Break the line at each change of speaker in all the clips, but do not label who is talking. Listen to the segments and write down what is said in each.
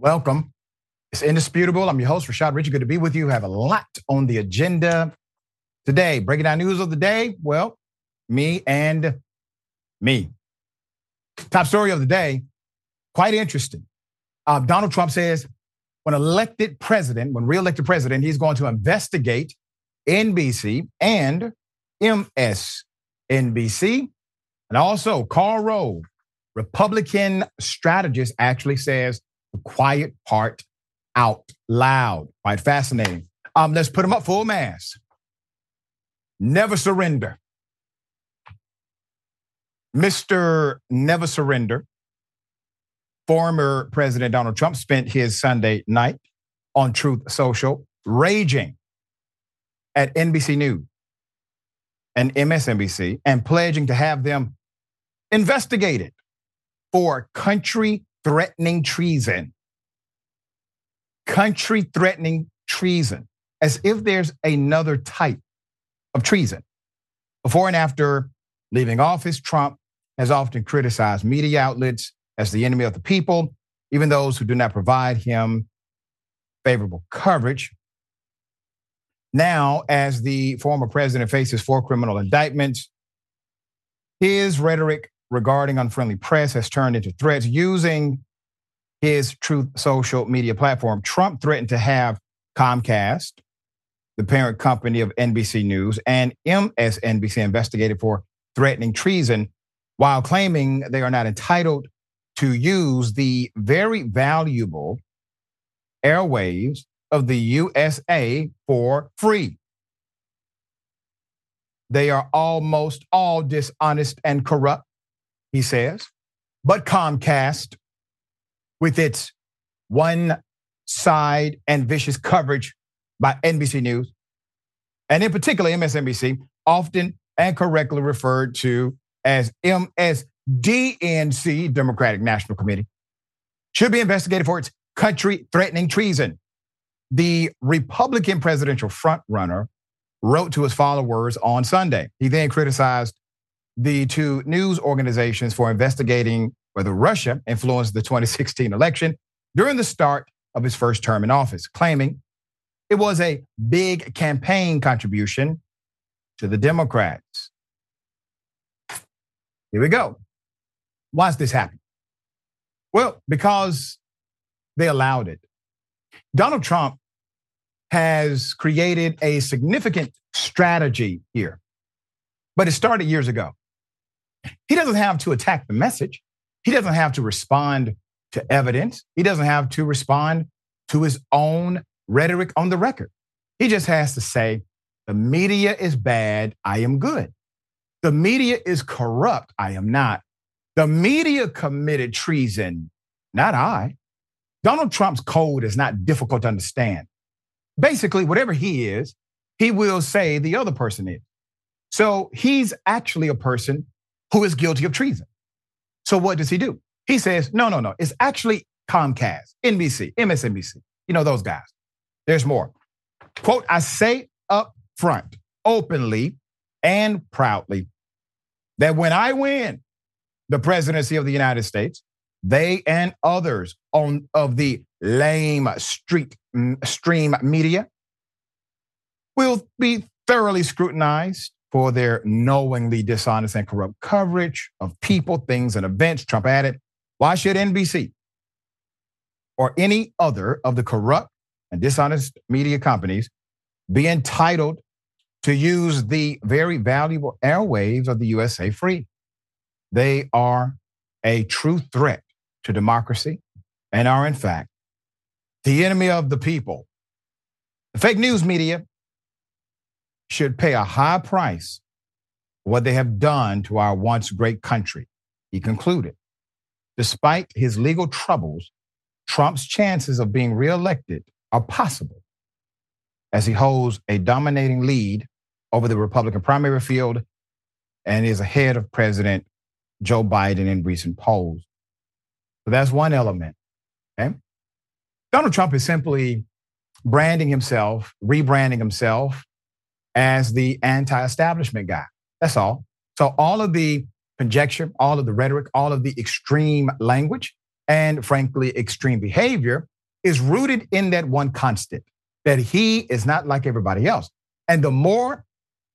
Welcome. It's indisputable. I'm your host, Rashad Richey. Good to be with you. Have a lot on the agenda today. Breaking down news of the day. Well, me and me. Top story of the day. Quite interesting. Uh, Donald Trump says when elected president, when reelected president, he's going to investigate NBC and MSNBC. And also, Karl Rove, Republican strategist, actually says quiet part out loud. Quite fascinating. Um, let's put them up full mass. Never surrender. Mr. Never Surrender, former President Donald Trump spent his Sunday night on Truth Social raging at NBC News and MSNBC and pledging to have them investigated for country threatening treason. Country threatening treason, as if there's another type of treason. Before and after leaving office, Trump has often criticized media outlets as the enemy of the people, even those who do not provide him favorable coverage. Now, as the former president faces four criminal indictments, his rhetoric regarding unfriendly press has turned into threats using his Truth social media platform. Trump threatened to have Comcast, the parent company of NBC News, and MSNBC investigated for threatening treason while claiming they are not entitled to use the very valuable airwaves of the USA for free. They are almost all dishonest and corrupt he says. But Comcast, with its one side and vicious coverage by NBC News, and in particular MSNBC, often and correctly referred to as MSDNC, Democratic National Committee, should be investigated for its country threatening treason. The Republican presidential frontrunner wrote to his followers on Sunday. He then criticized the two news organizations for investigating whether Russia influenced the 2016 election during the start of his first term in office, claiming it was a big campaign contribution to the Democrats. Here we go. Why is this happening? Well, because they allowed it. Donald Trump has created a significant strategy here, but it started years ago. He doesn't have to attack the message. He doesn't have to respond to evidence. He doesn't have to respond to his own rhetoric on the record. He just has to say, the media is bad. I am good. The media is corrupt. I am not. The media committed treason, not I. Donald Trump's code is not difficult to understand. Basically, whatever he is, he will say the other person is. So he's actually a person who is guilty of treason. So what does he do? He says, no, no, no. It's actually Comcast, NBC, MSNBC. You know, those guys. There's more. Quote, I say up front, openly and proudly, that when I win the presidency of the United States, they and others on of the lame street stream media will be thoroughly scrutinized for their knowingly dishonest and corrupt coverage of people, things, and events. Trump added, why should NBC or any other of the corrupt and dishonest media companies be entitled to use the very valuable airwaves of the USA free? They are a true threat to democracy and are, in fact, the enemy of the people. The fake news media should pay a high price for what they have done to our once great country, he concluded. Despite his legal troubles, Trump's chances of being reelected are possible as he holds a dominating lead over the Republican primary field and is ahead of President Joe Biden in recent polls. So that's one element. Okay? Donald Trump is simply branding himself, rebranding himself as the anti establishment guy. That's all. So all of the conjecture, all of the rhetoric, all of the extreme language, and frankly, extreme behavior is rooted in that one constant that he is not like everybody else. And the more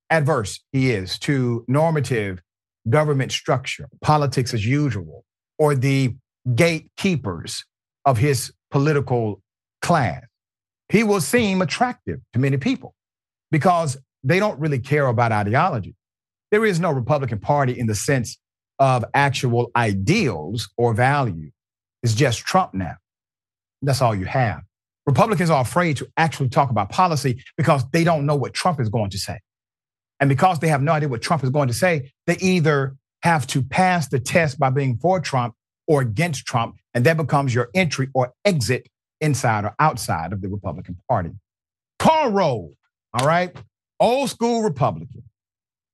adverse he is to normative government structure, politics as usual, or the gatekeepers of his political class, he will seem attractive to many people because they don't really care about ideology. There is no Republican Party in the sense of actual ideals or value. It's just Trump now. That's all you have. Republicans are afraid to actually talk about policy because they don't know what Trump is going to say. And because they have no idea what Trump is going to say, they either have to pass the test by being for Trump or against Trump. And that becomes your entry or exit inside or outside of the Republican Party. Karl Rove, all right, old school Republican,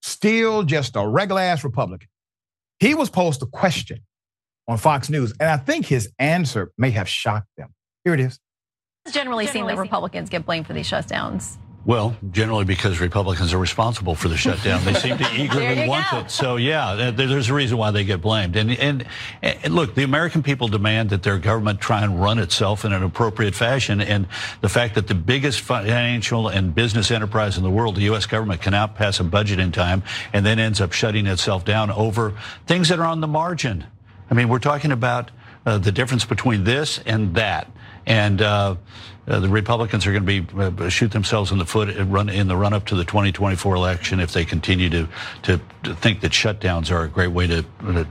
still just a regular ass Republican. He was posed a question on Fox News, and I think his answer may have shocked them. Here it is.
It's generally, generally seen that Republicans get blamed for these shutdowns.
Well, generally because Republicans are responsible for the shutdown. They seem to eagerly want go. it. So, yeah, there's a reason why they get blamed. And, and, and, look, the American people demand that their government try and run itself in an appropriate fashion. And the fact that the biggest financial and business enterprise in the world, the U.S. government, cannot pass a budget in time and then ends up shutting itself down over things that are on the margin. I mean, we're talking about uh, the difference between this and that. And uh, uh, the Republicans are going to be uh, shoot themselves in the foot run in the run up to the 2024 election if they continue to, to, to think that shutdowns are a great way to, to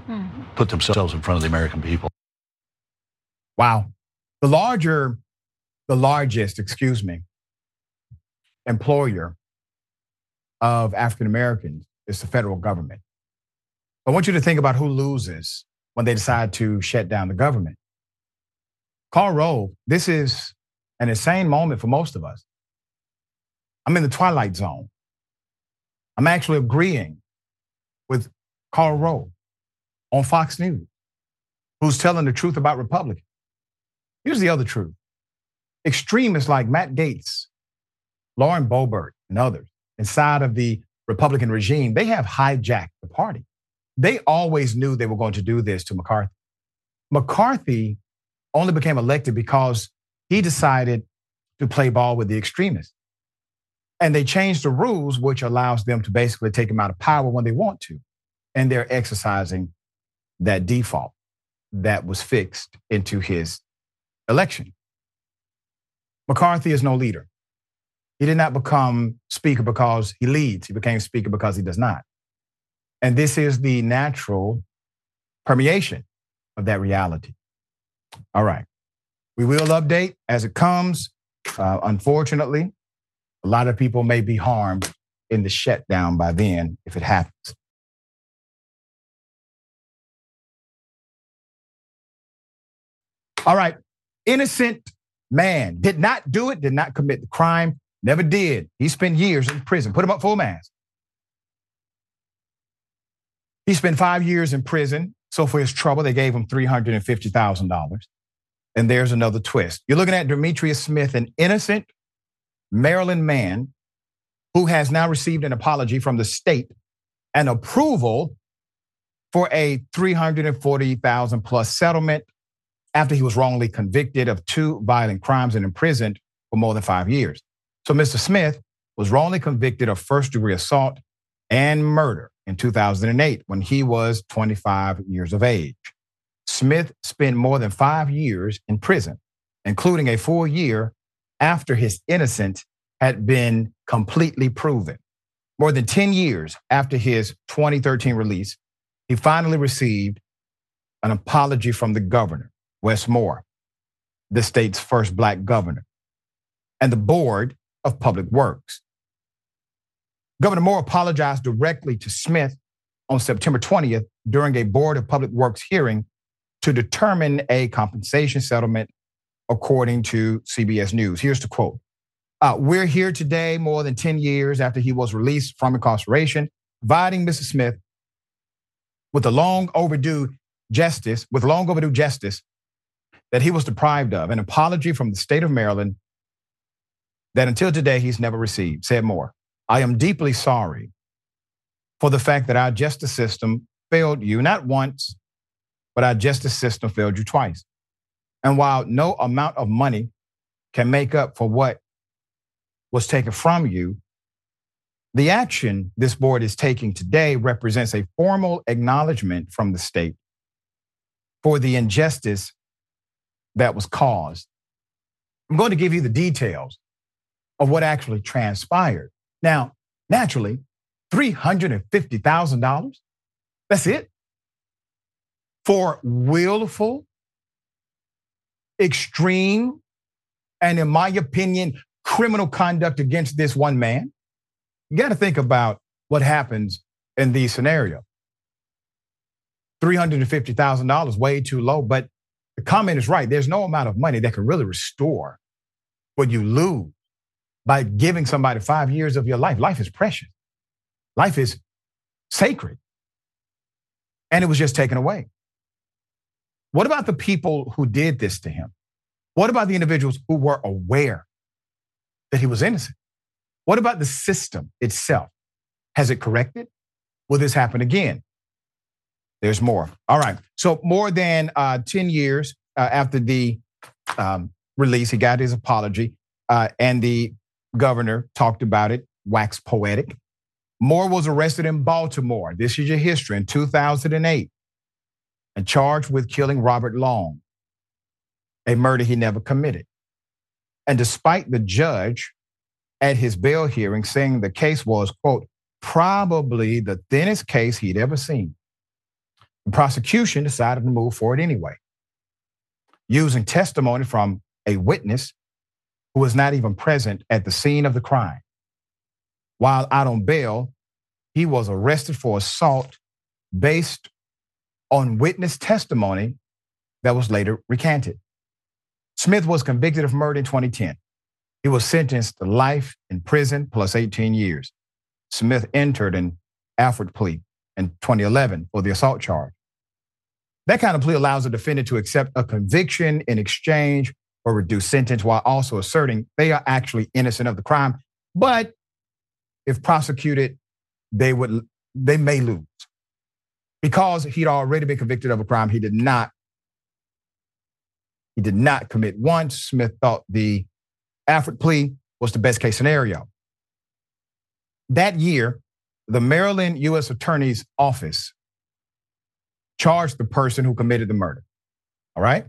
mm. put themselves in front of the American people.
Wow, the larger, the largest, excuse me, employer of African Americans is the federal government. I want you to think about who loses when they decide to shut down the government. Karl Rove, this is an insane moment for most of us. I'm in the twilight zone. I'm actually agreeing with Karl Rove on Fox News, who's telling the truth about Republicans. Here's the other truth extremists like Matt Gaetz, Lauren Boebert, and others inside of the Republican regime, they have hijacked the party. They always knew they were going to do this to McCarthy. McCarthy only became elected because he decided to play ball with the extremists. And they changed the rules, which allows them to basically take him out of power when they want to. And they're exercising that default that was fixed into his election. McCarthy is no leader. He did not become speaker because he leads, he became speaker because he does not. And this is the natural permeation of that reality. All right. We will update as it comes. Uh, unfortunately, a lot of people may be harmed in the shutdown by then if it happens. All right. Innocent man did not do it, did not commit the crime, never did. He spent years in prison. Put him up full mask. He spent five years in prison. So for his trouble, they gave him $350,000. And there's another twist. You're looking at Demetrius Smith, an innocent Maryland man who has now received an apology from the state and approval for a 340,000 plus settlement after he was wrongly convicted of two violent crimes and imprisoned for more than five years. So Mr. Smith was wrongly convicted of first degree assault and murder in 2008 when he was 25 years of age. Smith spent more than five years in prison, including a full year after his innocence had been completely proven. More than 10 years after his 2013 release, he finally received an apology from the governor, Wes Moore, the state's first black governor, and the Board of Public Works. Governor Moore apologized directly to Smith on September 20th during a Board of Public Works hearing to determine a compensation settlement, according to CBS News. Here's the quote uh, We're here today, more than 10 years after he was released from incarceration, providing Mr. Smith with a long overdue justice, with long overdue justice that he was deprived of, an apology from the state of Maryland that until today he's never received. Said Moore, I am deeply sorry for the fact that our justice system failed you, not once, but our justice system failed you twice. And while no amount of money can make up for what was taken from you, the action this board is taking today represents a formal acknowledgement from the state for the injustice that was caused. I'm going to give you the details of what actually transpired. Now, naturally, $350,000, that's it, for willful, extreme, and in my opinion, criminal conduct against this one man. You got to think about what happens in these scenarios. $350,000, way too low. But the comment is right. There's no amount of money that can really restore what you lose by giving somebody five years of your life. Life is precious, life is sacred. And it was just taken away. What about the people who did this to him? What about the individuals who were aware that he was innocent? What about the system itself? Has it corrected? Will this happen again? There's more. All right. So, more than uh, 10 years uh, after the um, release, he got his apology, uh, and the governor talked about it, waxed poetic. Moore was arrested in Baltimore. This is your history in 2008 and charged with killing Robert Long, a murder he never committed. And despite the judge at his bail hearing saying the case was, quote, probably the thinnest case he'd ever seen, the prosecution decided to move forward anyway, using testimony from a witness who was not even present at the scene of the crime. While out on bail, he was arrested for assault based on witness testimony that was later recanted. Smith was convicted of murder in 2010. He was sentenced to life in prison plus 18 years. Smith entered an Alford plea in 2011 for the assault charge. That kind of plea allows a defendant to accept a conviction in exchange for reduced sentence while also asserting they are actually innocent of the crime. But if prosecuted, they would they may lose. Because he'd already been convicted of a crime he did not he did not commit once. Smith thought the Alford plea was the best case scenario. That year, the Maryland U.S. Attorney's Office charged the person who committed the murder. All right?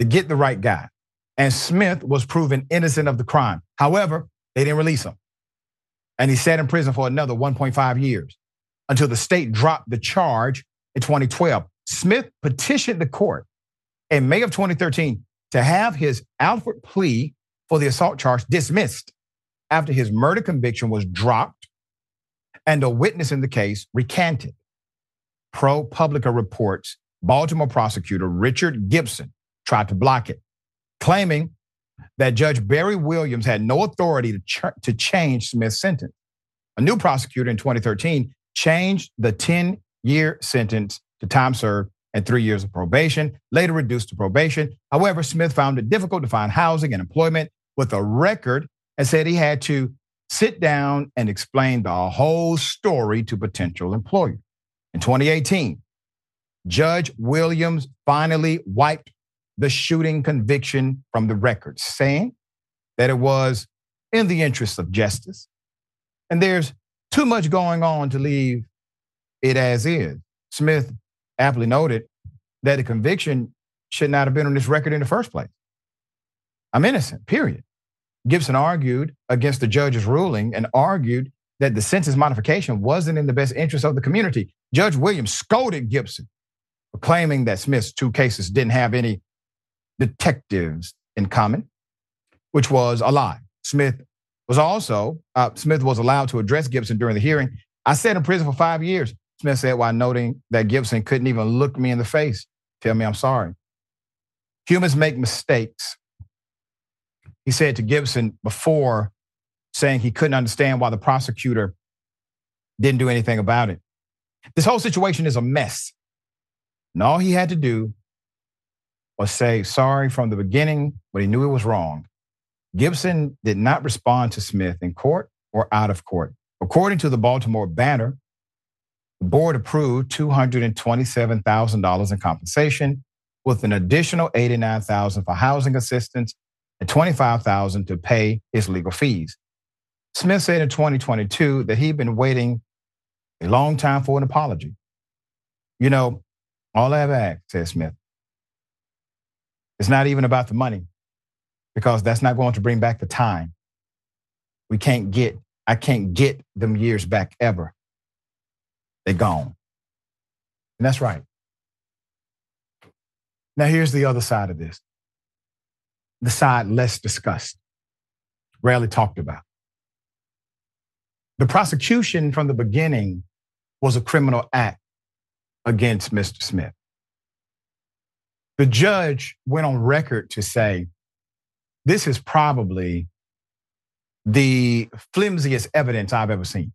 To get the right guy. And Smith was proven innocent of the crime. However, they didn't release him. And he sat in prison for another 1.5 years until the state dropped the charge in 2012. Smith petitioned the court in May of 2013 to have his Alford plea for the assault charge dismissed after his murder conviction was dropped and a witness in the case recanted. ProPublica reports Baltimore prosecutor Richard Gibson tried to block it, claiming that Judge Barry Williams had no authority to, ch- to change Smith's sentence. A new prosecutor in 2013 changed the 10 year sentence to time served and three years of probation, later reduced to probation. However, Smith found it difficult to find housing and employment with a record and said he had to sit down and explain the whole story to potential employers. In 2018, Judge Williams finally wiped the shooting conviction from the record, saying that it was in the interest of justice. And there's too much going on to leave it as is. Smith aptly noted that the conviction should not have been on this record in the first place. I'm innocent, period. Gibson argued against the judge's ruling and argued that the sentence modification wasn't in the best interest of the community. Judge Williams scolded Gibson for claiming that Smith's two cases didn't have any detectives in common, which was a lie. Smith was also, uh, Smith was allowed to address Gibson during the hearing. I sat in prison for five years, Smith said while noting that Gibson couldn't even look me in the face, tell me I'm sorry. Humans make mistakes. He said to Gibson before saying he couldn't understand why the prosecutor didn't do anything about it. This whole situation is a mess. And all he had to do was say sorry from the beginning but he knew it was wrong. Gibson did not respond to Smith in court or out of court. According to the Baltimore Banner, the board approved $227,000 in compensation with an additional $89,000 for housing assistance and $25,000 to pay his legal fees. Smith said in 2022 that he'd been waiting a long time for an apology. You know, all I've asked, said Smith, it's not even about the money because that's not going to bring back the time. We can't get, I can't get them years back ever. They're gone. And that's right. Now, here's the other side of this the side less discussed, rarely talked about. The prosecution from the beginning was a criminal act against Mr. Smith. The judge went on record to say, this is probably the flimsiest evidence I've ever seen.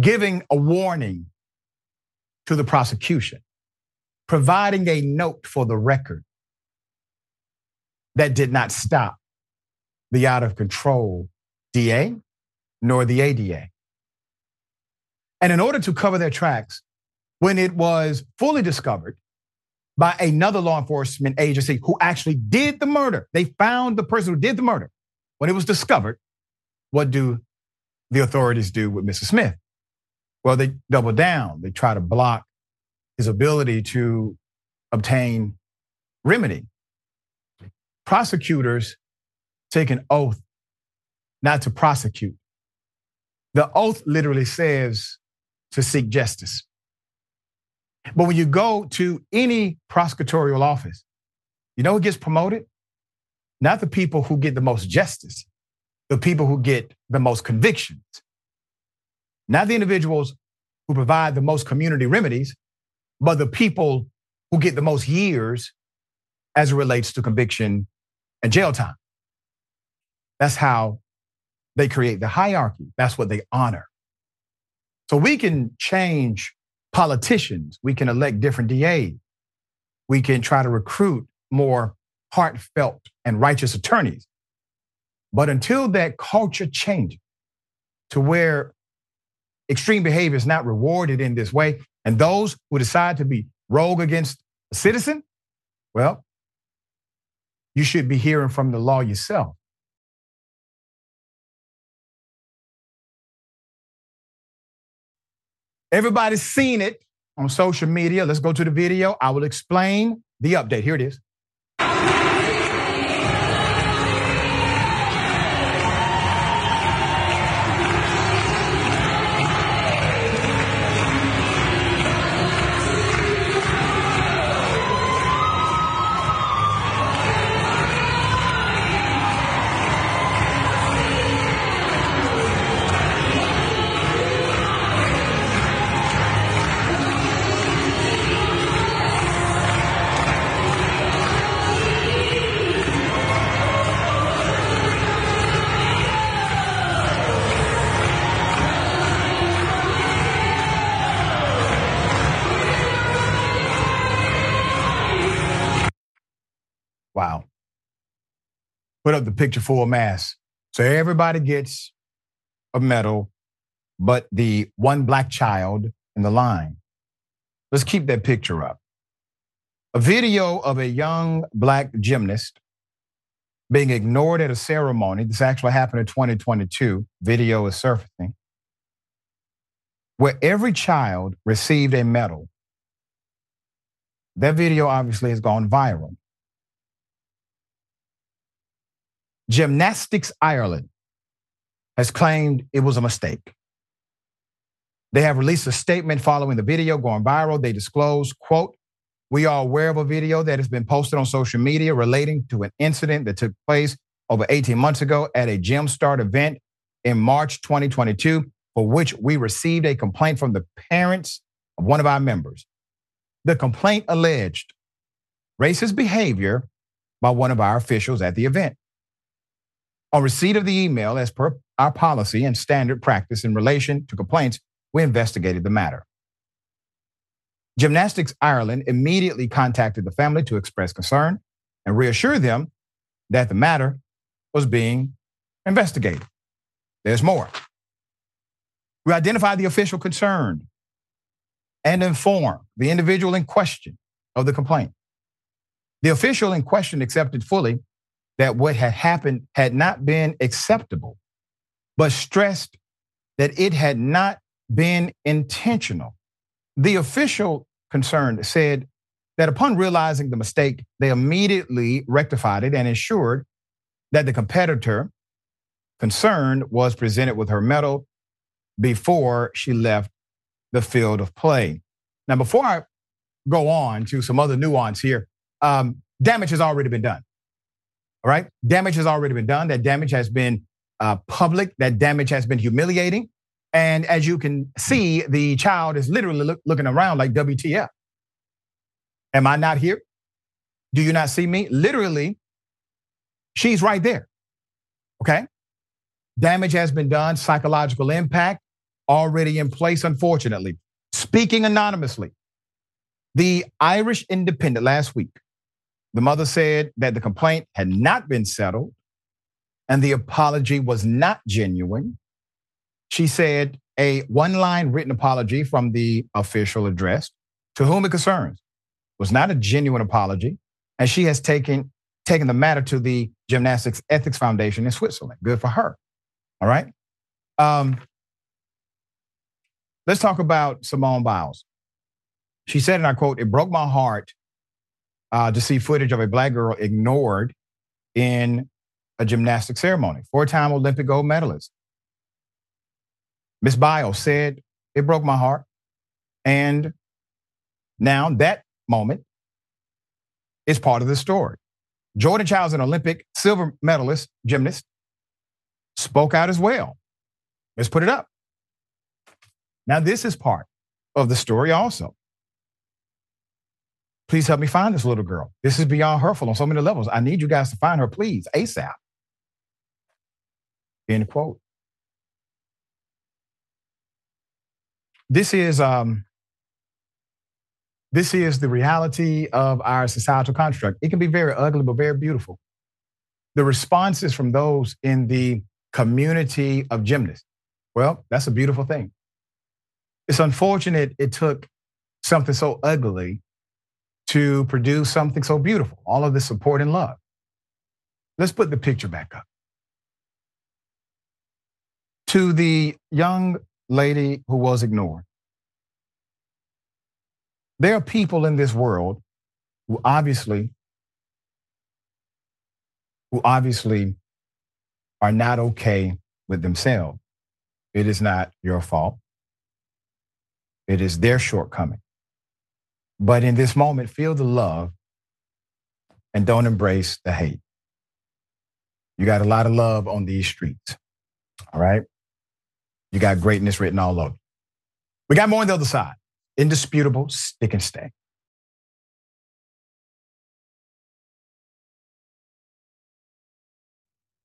Giving a warning to the prosecution, providing a note for the record that did not stop the out of control DA nor the ADA. And in order to cover their tracks, when it was fully discovered by another law enforcement agency who actually did the murder, they found the person who did the murder. When it was discovered, what do the authorities do with Mrs. Smith? Well, they double down. They try to block his ability to obtain remedy. Prosecutors take an oath not to prosecute. The oath literally says to seek justice. But when you go to any prosecutorial office, you know who gets promoted? Not the people who get the most justice, the people who get the most convictions. Not the individuals who provide the most community remedies, but the people who get the most years as it relates to conviction and jail time. That's how they create the hierarchy. That's what they honor. So we can change politicians. We can elect different DAs. We can try to recruit more heartfelt and righteous attorneys. But until that culture changes to where extreme behavior is not rewarded in this way, and those who decide to be rogue against a citizen, well, you should be hearing from the law yourself. Everybody's seen it on social media. Let's go to the video. I will explain the update. Here it is. Put up the picture full mass. So everybody gets a medal, but the one black child in the line. Let's keep that picture up. A video of a young black gymnast being ignored at a ceremony. This actually happened in 2022. Video is surfacing. Where every child received a medal. That video obviously has gone viral. Gymnastics Ireland has claimed it was a mistake. They have released a statement following the video going viral. They disclose, quote, we are aware of a video that has been posted on social media relating to an incident that took place over 18 months ago at a Gym Start event in March 2022, for which we received a complaint from the parents of one of our members. The complaint alleged racist behavior by one of our officials at the event. On receipt of the email, as per our policy and standard practice in relation to complaints, we investigated the matter. Gymnastics Ireland immediately contacted the family to express concern and reassure them that the matter was being investigated. There's more. We identified the official concerned and informed the individual in question of the complaint. The official in question accepted fully that what had happened had not been acceptable, but stressed that it had not been intentional. The official concerned said that upon realizing the mistake, they immediately rectified it and ensured that the competitor concerned was presented with her medal before she left the field of play. Now, before I go on to some other nuance here, um, damage has already been done. All right, damage has already been done. That damage has been uh, public. That damage has been humiliating. And as you can see, the child is literally look, looking around like WTF. Am I not here? Do you not see me? Literally, she's right there. Okay. Damage has been done, psychological impact already in place, unfortunately. Speaking anonymously, the Irish Independent last week, the mother said that the complaint had not been settled and the apology was not genuine. She said a one line written apology from the official address to whom it concerns was not a genuine apology. And she has taken, taken the matter to the Gymnastics Ethics Foundation in Switzerland. Good for her. All right. Um, let's talk about Simone Biles. She said, and I quote, it broke my heart uh, to see footage of a black girl ignored in a gymnastic ceremony. Four time Olympic gold medalist. Miss Biles said, It broke my heart. And now that moment is part of the story. Jordan Chiles, an Olympic silver medalist gymnast, spoke out as well. Let's put it up. Now, this is part of the story also. Please help me find this little girl. This is beyond hurtful on so many levels. I need you guys to find her, please, ASAP. End quote. This is um, this is the reality of our societal construct. It can be very ugly, but very beautiful. The responses from those in the community of gymnasts. Well, that's a beautiful thing. It's unfortunate it took something so ugly to produce something so beautiful, all of this support and love. Let's put the picture back up. To the young lady who was ignored. There are people in this world who obviously who obviously are not okay with themselves. It is not your fault. It is their shortcoming. But in this moment, feel the love and don't embrace the hate. You got a lot of love on these streets. All right. You got greatness written all over. We got more on the other side. Indisputable, stick and stay.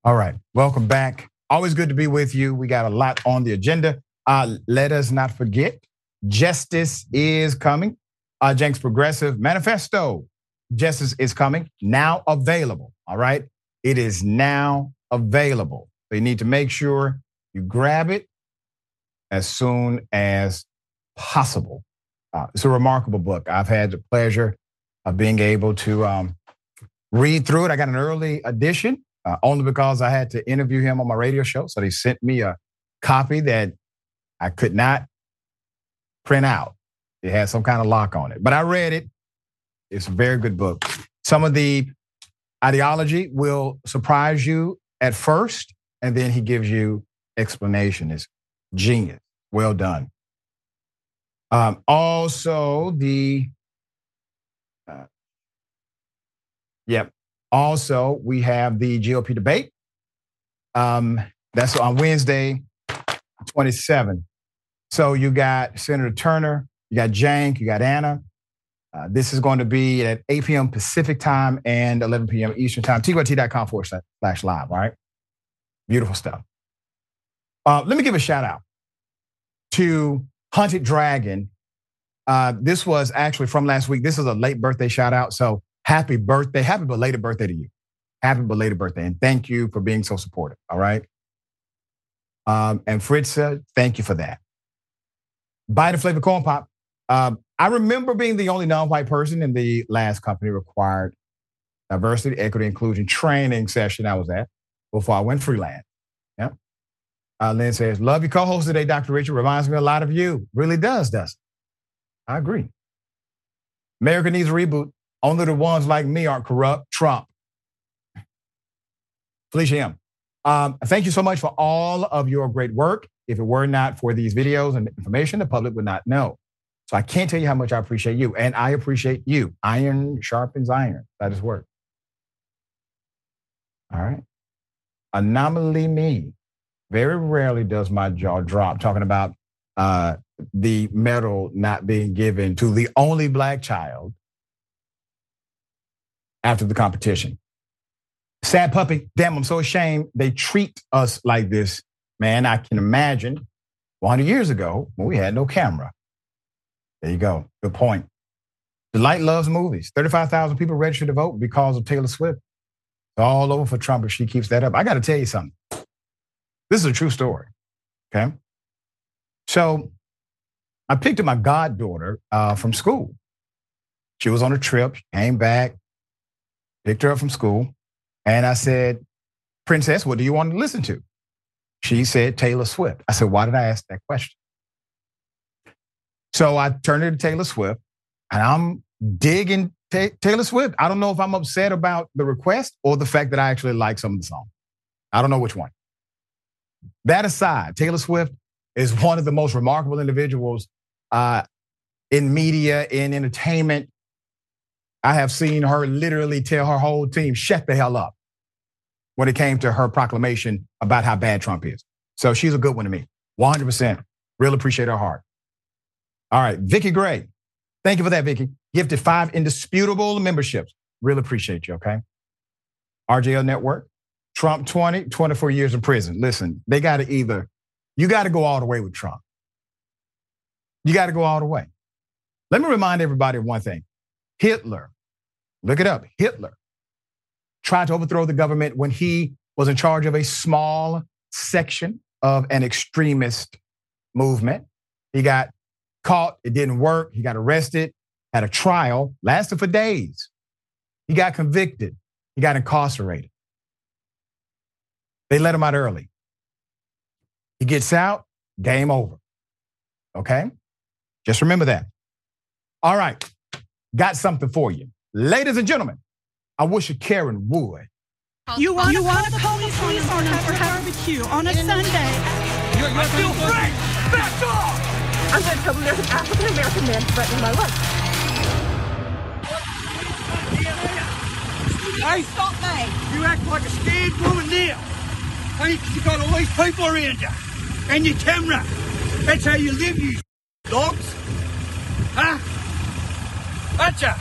All right. Welcome back. Always good to be with you. We got a lot on the agenda. Uh, let us not forget justice is coming. Uh, Cenk's Progressive Manifesto. Justice is coming. Now available. All right. It is now available. So you need to make sure you grab it as soon as possible. Uh, it's a remarkable book. I've had the pleasure of being able to um, read through it. I got an early edition uh, only because I had to interview him on my radio show. So they sent me a copy that I could not print out. It had some kind of lock on it, but I read it. It's a very good book. Some of the ideology will surprise you at first, and then he gives you explanation. It's genius. Well done. Um, also, the uh, yep. Also, we have the GOP debate. Um, that's on Wednesday, 27. So you got Senator Turner, you got Cenk, you got Anna. Uh, this is going to be at 8 p.m. Pacific time and 11 p.m. Eastern time. TYT.com forward slash live. All right. Beautiful stuff. Uh, let me give a shout out to Hunted Dragon. Uh, this was actually from last week. This is a late birthday shout out. So happy birthday. Happy belated birthday to you. Happy belated birthday. And thank you for being so supportive. All right. Um, and Fritza, thank you for that. Buy the flavor corn pop. Um, I remember being the only non-white person in the last company required diversity, equity, inclusion training session I was at before I went freelance. Yeah. Uh, Lynn says, love your co-host today, Dr. Richey. Reminds me a lot of you. Really does, does I agree. America needs a reboot. Only the ones like me aren't corrupt. Trump. Felicia M. Um, thank you so much for all of your great work. If it were not for these videos and information, the public would not know. So I can't tell you how much I appreciate you, and I appreciate you. Iron sharpens iron. That is work. All right. Anomaly me. Very rarely does my jaw drop talking about uh, the medal not being given to the only black child after the competition. Sad puppy. Damn, I'm so ashamed they treat us like this. Man, I can imagine 100 years ago when we had no camera. There you go. Good point. Delight loves movies. 35,000 people registered to vote because of Taylor Swift. All over for Trump if she keeps that up. I got to tell you something. This is a true story. Okay. So I picked up my goddaughter uh, from school. She was on a trip, came back, picked her up from school. And I said, Princess, what do you want to listen to? She said Taylor Swift. I said, why did I ask that question? So I turned it to Taylor Swift and I'm digging Taylor Swift. I don't know if I'm upset about the request or the fact that I actually like some of the song. I don't know which one. That aside, Taylor Swift is one of the most remarkable individuals uh, in media, in entertainment. I have seen her literally tell her whole team, shut the hell up when it came to her proclamation about how bad Trump is. So she's a good one to me. 100%. Really appreciate her heart. All right, Vicky Gray. Thank you for that, Vicky. Gifted five indisputable memberships. Really appreciate you, okay? RJL Network, Trump 20, 24 years in prison. Listen, they got to either, you got to go all the way with Trump. You got to go all the way. Let me remind everybody of one thing Hitler, look it up, Hitler tried to overthrow the government when he was in charge of a small section of an extremist movement. He got caught, it didn't work. He got arrested, had a trial, lasted for days. He got convicted, he got incarcerated. They let him out early. He gets out, game over. Okay? Just remember that. All right, got something for you. Ladies and gentlemen, I wish a Karen would.
You want, you want to call the police on us for barbecue on a Sunday?
You're, you're still free! Back off!
I'm going to tell them there's an African American man threatening my life.
Hey,
stop me!
You act like a scared woman now. Hey, you got all these people around you. And your camera. That's how you live, you dogs. Huh? Gotcha.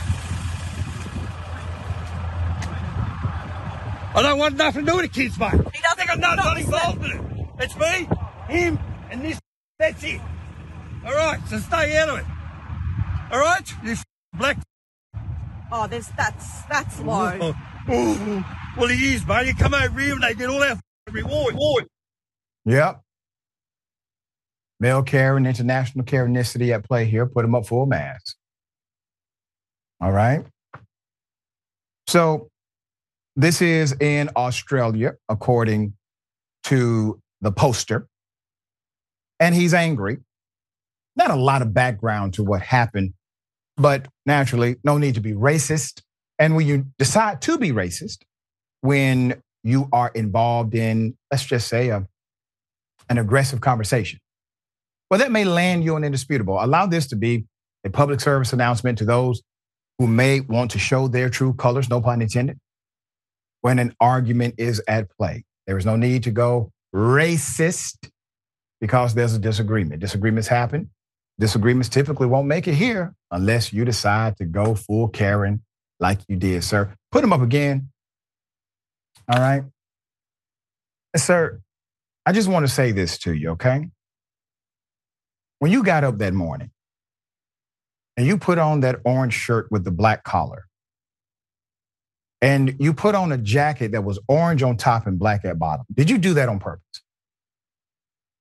I don't want nothing to do with the kids, mate.
He doesn't.
think I'm not, not involved in it. It's me, him, and this. That's it. All right, so stay out of it. All right, you black.
Oh, there's that's that's low.
Oh, oh, well, he is, mate. You come over here and they get all our reward. reward.
Yep. Male care and international Karenicity at play here. Put them up full mass. All right. So this is in Australia, according to the poster. And he's angry. Not a lot of background to what happened, but naturally, no need to be racist. And when you decide to be racist, when you are involved in, let's just say, a, an aggressive conversation, Well, that may land you an indisputable. Allow this to be a public service announcement to those who may want to show their true colors, no pun intended, when an argument is at play. There is no need to go racist because there's a disagreement. Disagreements happen. Disagreements typically won't make it here unless you decide to go full Karen like you did, sir. Put them up again. All right. Sir, I just want to say this to you, okay? When you got up that morning and you put on that orange shirt with the black collar, and you put on a jacket that was orange on top and black at bottom, did you do that on purpose?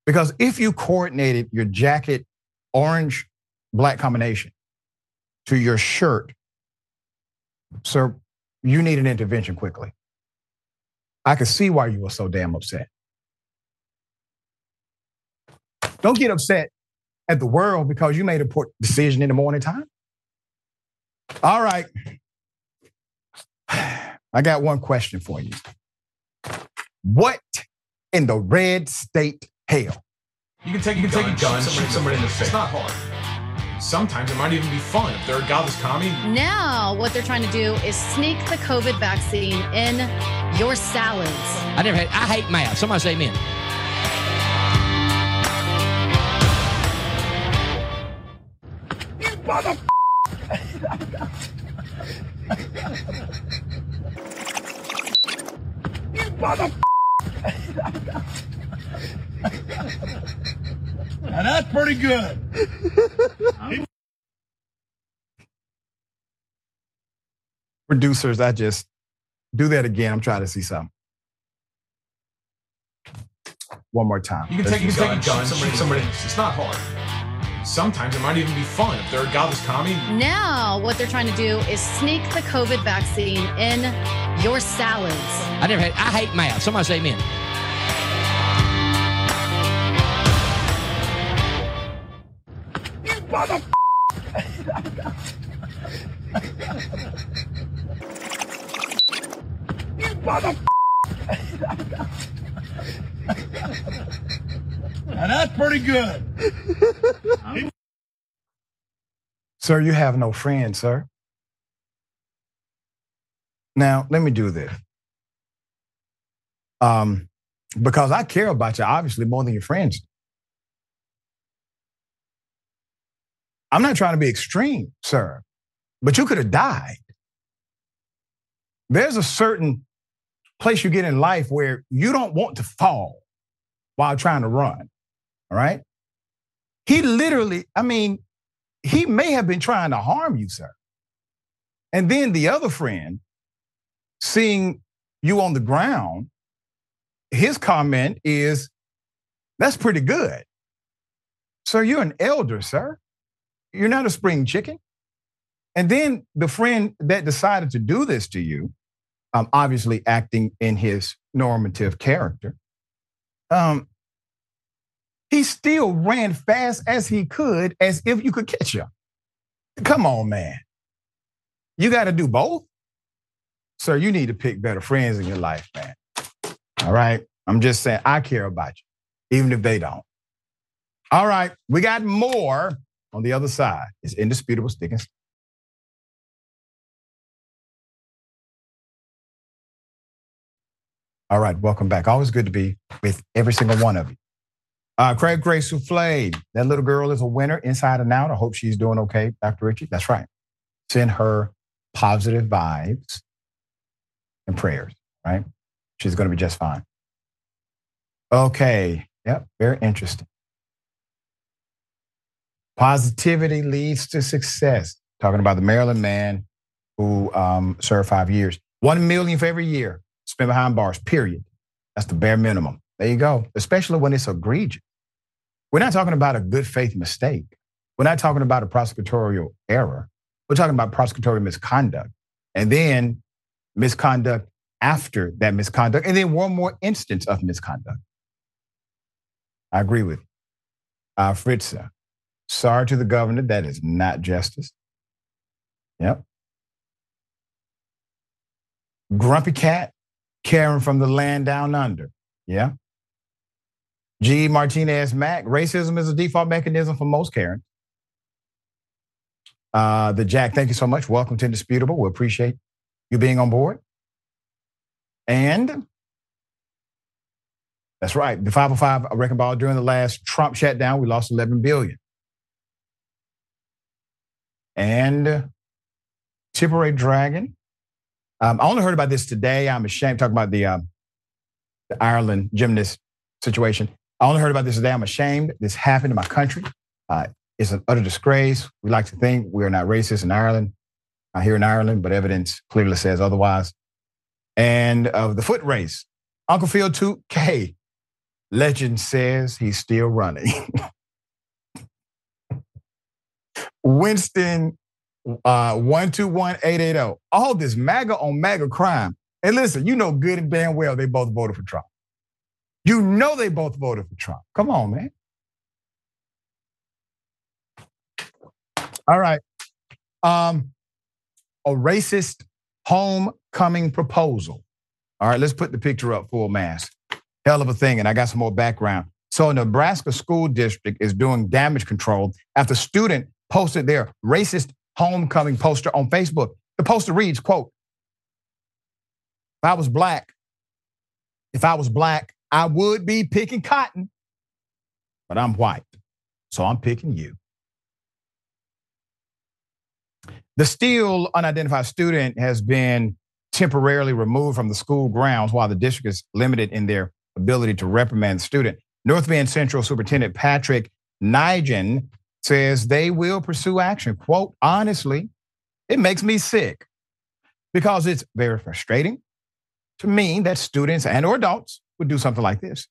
Because if you coordinated your jacket orange black combination to your shirt, sir, you need an intervention quickly. I could see why you were so damn upset. Don't get upset at the world because you made a poor decision in the morning time. All right. I got one question for you. What in the red state hell?
You can take
You
a
can
gun,
take a gun,
shoot
shoot somebody in the face.
It's not hard. Sometimes it might even be fun if they're a godless commie.
Now, what they're trying to do is sneak the COVID vaccine in your salads.
I never had. I hate math. Somebody say amen.
Now that's pretty good.
Producers, I just do that again. I'm trying to see something. One more time.
You can
Let's
take,
do
a gun,
gun,
shoot
shoot
somebody. It's not hard. Sometimes it might even be fun if they're a godless commie.
Now, what they're trying to do is sneak the COVID vaccine in your salads.
I never had. I hate math. Somebody say amen.
Now that's pretty good.
Sir, you have no friends, sir. Now, let me do this. Um, because I care about you, obviously, more than your friends. I'm not trying to be extreme, sir, but you could have died. There's a certain place you get in life where you don't want to fall while trying to run. All right. He literally, I mean, he may have been trying to harm you, sir. And then the other friend, seeing you on the ground, his comment is, that's pretty good. Sir, you're an elder, sir. You're not a spring chicken. And then the friend that decided to do this to you, um, obviously acting in his normative character, um, he still ran fast as he could, as if you could catch him. Come on, man. You got to do both. Sir, you need to pick better friends in your life, man. All right. I'm just saying, I care about you, even if they don't. All right. We got more on the other side. is indisputable stick and All right, welcome back. Always good to be with every single one of you. Uh, Craig Gray Souffle, that little girl is a winner inside and out. I hope she's doing okay, Dr. Richey. That's right. Send her positive vibes and prayers, right? She's going to be just fine. Okay. Yep. Very interesting. Positivity leads to success. Talking about the Maryland man who um, served five years. One million for every year spent behind bars, period. That's the bare minimum. There you go. Especially when it's egregious. We're not talking about a good faith mistake. We're not talking about a prosecutorial error. We're talking about prosecutorial misconduct. And then misconduct after that misconduct. And then one more instance of misconduct. I agree with you. Uh, Fritza, sorry to the governor. That is not justice. Yep. Grumpy cat, Karen from the land down under. Yeah. G. Martinez Mack, racism is a default mechanism for most Karens. Uh, the Jack, thank you so much. Welcome to Indisputable. We appreciate you being on board. And that's right, the 505 Wrecking Ball during the last Trump shutdown, we lost 11 billion. And Tipperary Dragon. Um, I only heard about this today. I'm ashamed talking about the, um, the Ireland gymnast situation. I only heard about this today. I'm ashamed this happened in my country. Uh, it's an utter disgrace. We like to think we are not racist in Ireland, uh, here in Ireland, but evidence clearly says otherwise. And of the foot race, Uncle Phil 2K, legend says he's still running. Winston uh, 121880. All this MAGA on MAGA crime. And listen, you know good and damn well they both voted for Trump. You know they both voted for Trump. Come on, man. All right. Um, a racist homecoming proposal. All right, let's put the picture up full mass. Hell of a thing, and I got some more background. So, a Nebraska school district is doing damage control after student posted their racist homecoming poster on Facebook. The poster reads, quote, if I was black, if I was black, I would be picking cotton, but I'm white, so I'm picking you. The still unidentified student has been temporarily removed from the school grounds while the district is limited in their ability to reprimand the student. North Bend Central Superintendent Patrick Nigen says they will pursue action. Quote, honestly, it makes me sick because it's very frustrating to me that students and or adults would do something like this.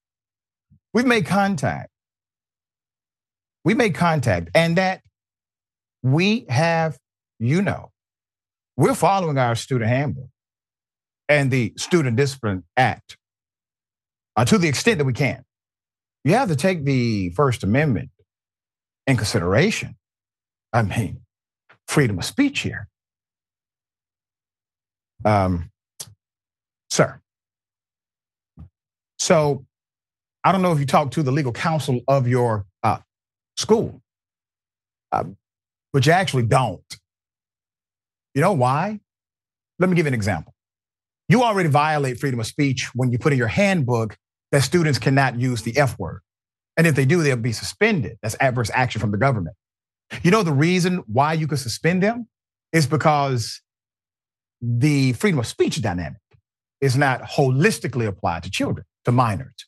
We've made contact. We made contact and that we have you know, we're following our student handbook and the Student Discipline Act uh, to the extent that we can. You have to take the First Amendment in consideration. I mean, freedom of speech here. Um, sir. So I don't know if you talk to the legal counsel of your uh, school, uh, but you actually don't. You know why? Let me give you an example. You already violate freedom of speech when you put in your handbook that students cannot use the F word. And if they do, they'll be suspended. That's adverse action from the government. You know the reason why you could suspend them is because the freedom of speech dynamic is not holistically applied to children, to minors.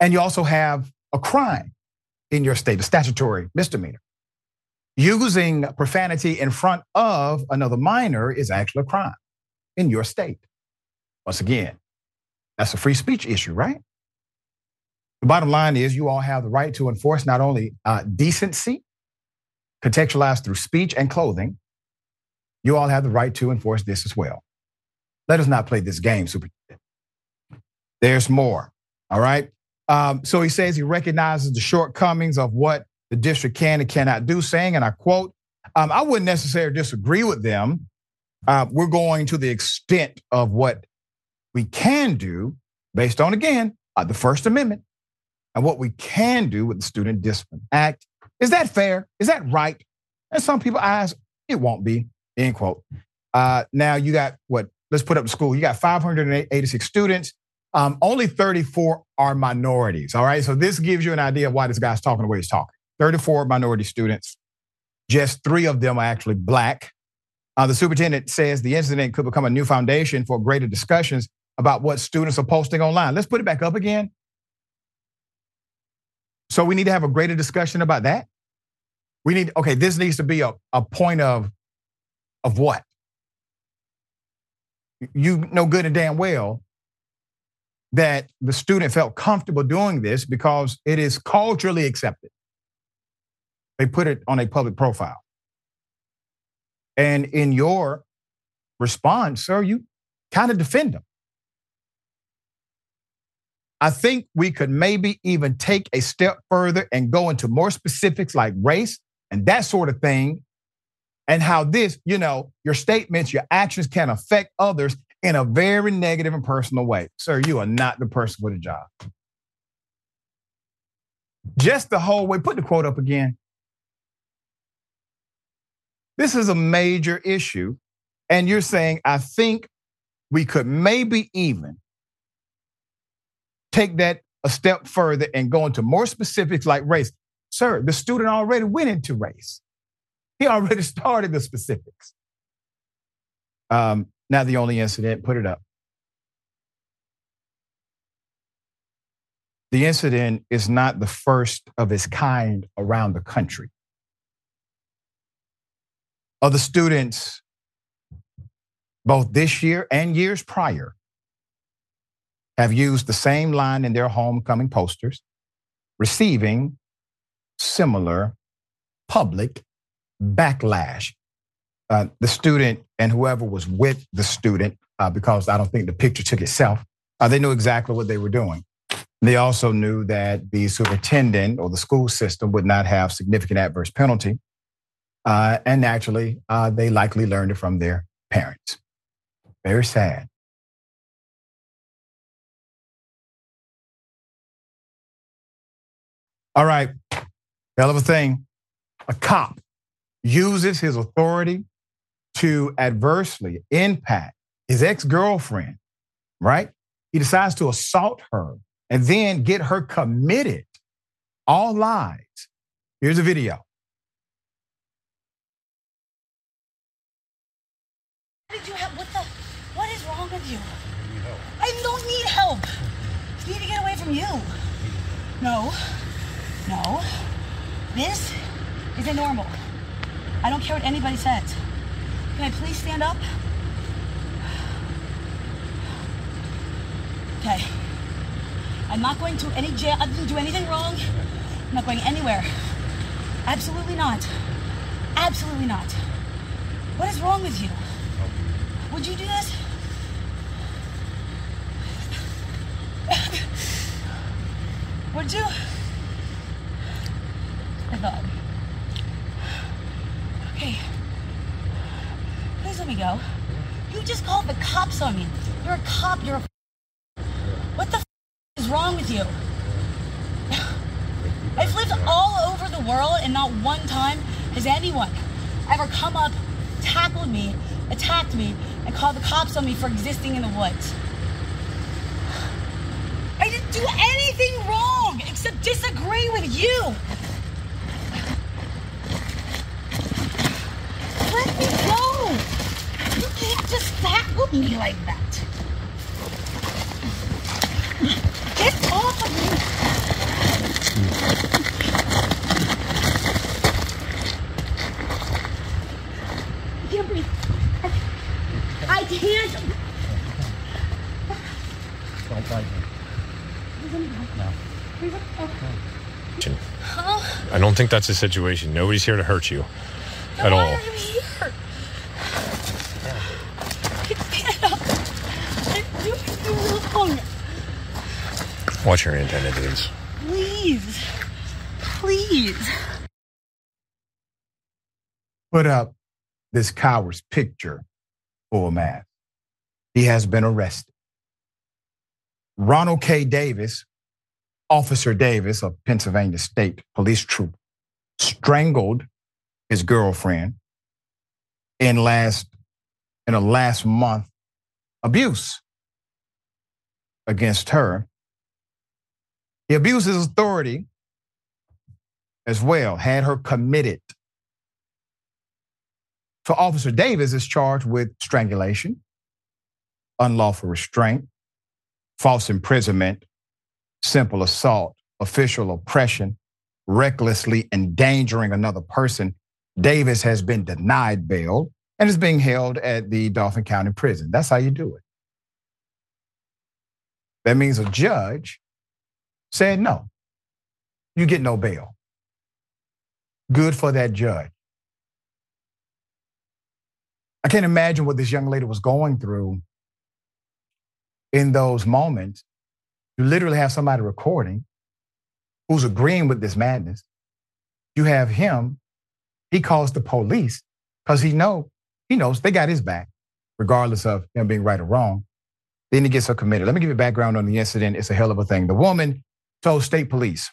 And you also have a crime in your state, a statutory misdemeanor using profanity in front of another minor is actually a crime in your state. Once again, that's a free speech issue, right? The bottom line is you all have the right to enforce not only uh, decency, contextualized through speech and clothing, you all have the right to enforce this as well. Let us not play this game, Superintendent. There's more, all right? Um, so he says he recognizes the shortcomings of what the district can and cannot do, saying, and I quote, um, I wouldn't necessarily disagree with them. Uh, we're going to the extent of what we can do based on, again, uh, the First Amendment and what we can do with the Student Discipline Act. Is that fair? Is that right? And some people ask, it won't be, end quote. Uh, now you got what? Let's put up the school. You got 586 students. Um, only 34 are minorities. All right. So this gives you an idea of why this guy's talking the way he's talking. 34 minority students. Just three of them are actually black. Uh, the superintendent says the incident could become a new foundation for greater discussions about what students are posting online. Let's put it back up again. So we need to have a greater discussion about that. We need, okay, this needs to be a, a point of, of what? You know good and damn well that the student felt comfortable doing this because it is culturally accepted. They put it on a public profile. And in your response, sir, you kind of defend them. I think we could maybe even take a step further and go into more specifics like race and that sort of thing, and how this, you know, your statements, your actions can affect others in a very negative and personal way. Sir, you are not the person for the job. just the whole way. Put the quote up again. This is a major issue. And you're saying, I think we could maybe even take that a step further and go into more specifics like race. Sir, the student already went into race. He already started the specifics. Um, now the only incident, put it up. The incident is not the first of its kind around the country. Other students, both this year and years prior, have used the same line in their homecoming posters, receiving similar public backlash. Uh, the student and whoever was with the student, uh, because I don't think the picture took itself, uh, they knew exactly what they were doing. They also knew that the superintendent or the school system would not have significant adverse penalty. Uh, and naturally, uh, they likely learned it from their parents. Very sad. All right, hell of a thing. A cop uses his authority to adversely impact his ex girlfriend, right? He decides to assault her and then get her committed. All lies. Here's a video.
What have? What the? What is wrong with you? I don't need help. I need to get away from you. No. No. This isn't normal. I don't care what anybody says. Can I please stand up? Okay. I'm not going to any jail. I didn't do anything wrong. I'm not going anywhere. Absolutely not. Absolutely not. What is wrong with you? Would you do this? Would you? Okay. Please let me go. You just called the cops on me. You're a cop. You're a. What the is wrong with you? I've lived all over the world, and not one time has anyone ever come up, tackled me, attacked me, and called the cops on me for existing in the woods. I didn't do anything wrong except disagree with you. Let me go. You can't just tackle me like that. Get off of me. I can't breathe. I can't.
Don't fight him. No.
Huh?
I don't think that's the situation. Nobody's here to hurt you at all.
are you here? Get up. I do anything wrong.
Watch your antenna, dudes.
Please. Please.
Put up this coward's picture for a mask. He has been arrested. Ronald K. Davis, Officer Davis of Pennsylvania State Police Troop, strangled his girlfriend in last in a last month abuse against her. He abused his authority as well, had her committed. So Officer Davis is charged with strangulation, unlawful restraint, false imprisonment, simple assault, official oppression, recklessly endangering another person. Davis has been denied bail and is being held at the Dauphin County Prison. That's how you do it. That means a judge said no. You get no bail. Good for that judge. I can't imagine what this young lady was going through in those moments. You literally have somebody recording who's agreeing with this madness. You have him, he calls the police because he know he knows they got his back, regardless of him being right or wrong. Then he gets her committed. Let me give you background on the incident. It's a hell of a thing. The woman told state police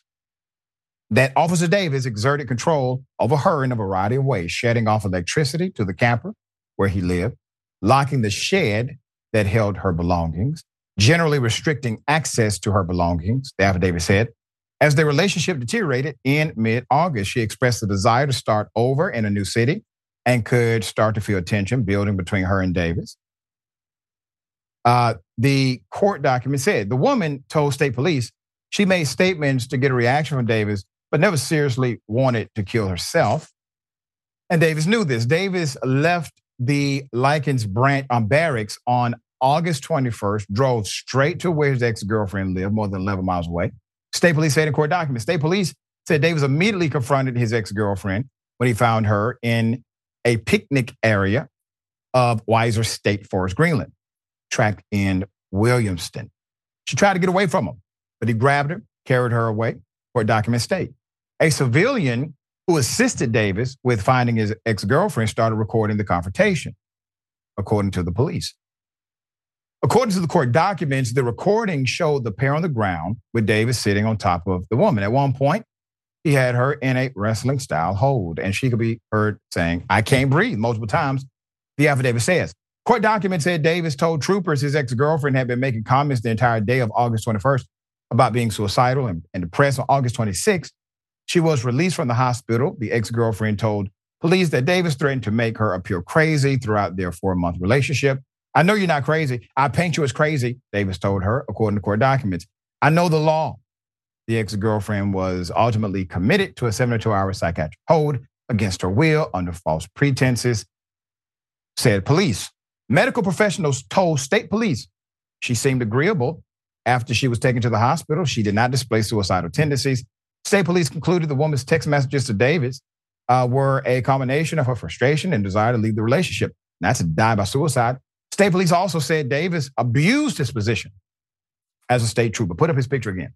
that Officer Davis exerted control over her in a variety of ways, shedding off electricity to the camper where he lived, locking the shed that held her belongings, generally restricting access to her belongings, the affidavit said. As their relationship deteriorated in mid August, she expressed a desire to start over in a new city and could start to feel tension building between her and Davis. Uh, the court document said the woman told state police she made statements to get a reaction from Davis, but never seriously wanted to kill herself. And Davis knew this. Davis left the Lykens branch on barracks on August 21st, drove straight to where his ex-girlfriend lived, more than 11 miles away. State police said in court documents. State police said Davis immediately confronted his ex-girlfriend when he found her in a picnic area of Weiser State Forest, Greenland, tracked in Williamstown. She tried to get away from him, but he grabbed her, carried her away, court documents state. A civilian who assisted Davis with finding his ex-girlfriend started recording the confrontation, according to the police. According to the court documents, the recording showed the pair on the ground with Davis sitting on top of the woman. At one point, he had her in a wrestling style hold, and she could be heard saying, I can't breathe multiple times. The affidavit says. Court documents said Davis told troopers his ex girlfriend had been making comments the entire day of August 21st about being suicidal and, and depressed. On August 26th, she was released from the hospital. The ex girlfriend told police that Davis threatened to make her appear crazy throughout their four month relationship. I know you're not crazy. I paint you as crazy, Davis told her, according to court documents. I know the law. The ex girlfriend was ultimately committed to a 72 hour psychiatric hold against her will under false pretenses, said police. Medical professionals told state police she seemed agreeable after she was taken to the hospital. She did not display suicidal tendencies. State police concluded the woman's text messages to Davis uh, were a combination of her frustration and desire to leave the relationship, not to die by suicide. State police also said Davis abused his position as a state trooper. Put up his picture again.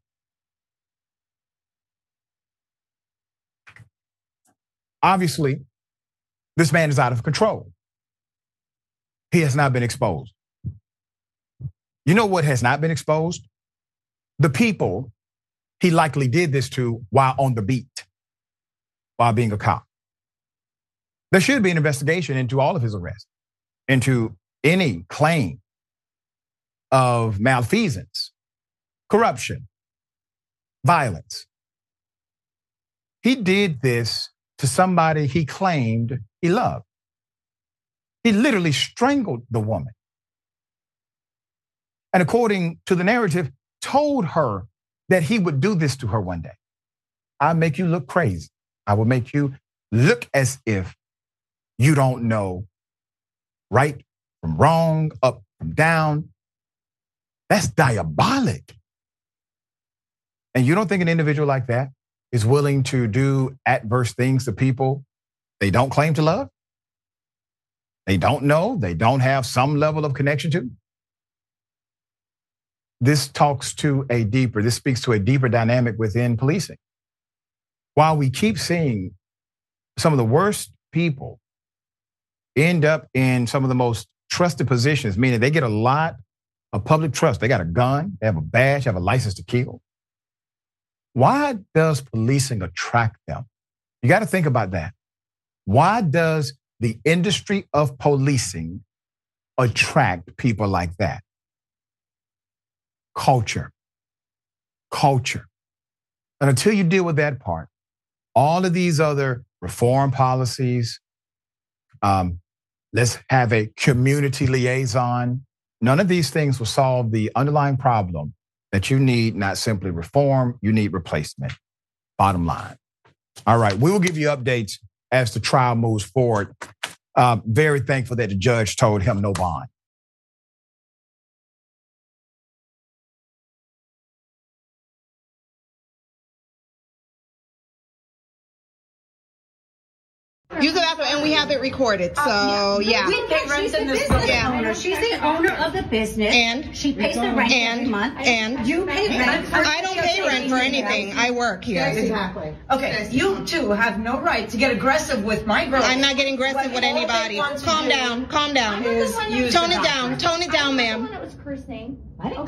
Obviously, this man is out of control. He has not been exposed. You know what has not been exposed? The people he likely did this to while on the beat, while being a cop. There should be an investigation into all of his arrests, into any claim of malfeasance, corruption, violence. He did this to somebody he claimed he loved. He literally strangled the woman. And according to the narrative, told her that he would do this to her one day. I'll make you look crazy. I will make you look as if you don't know right from wrong, up from down. That's diabolic. And you don't think an individual like that is willing to do adverse things to people they don't claim to love? They don't know, they don't have some level of connection to? This talks to a deeper, this speaks to a deeper dynamic within policing. While we keep seeing some of the worst people end up in some of the most trusted positions, meaning they get a lot of public trust. They got a gun, they have a badge, they have a license to kill. Why does policing attract them? You got to think about that. Why does the industry of policing attract people like that? Culture. Culture. And until you deal with that part, all of these other reform policies, um, let's have a community liaison. None of these things will solve the underlying problem that you need not simply reform, you need replacement. Bottom line. All right, we will give you updates as the trial moves forward. Uh, very thankful that the judge told him no bond.
Use the bathroom, and we have it recorded. So yeah.
We pay rent in this building.
Yeah.
She's the owner of the business.
And
she pays the rent
and
every month.
and
you pay rent. For
I don't pay rent for anything. I work here.
Yes, exactly. Okay, you too have no right to get aggressive with my girl.
I'm not getting aggressive with anybody. Calm down. Calm down. Tone it down. Tone it down, ma'am.
That was cursing.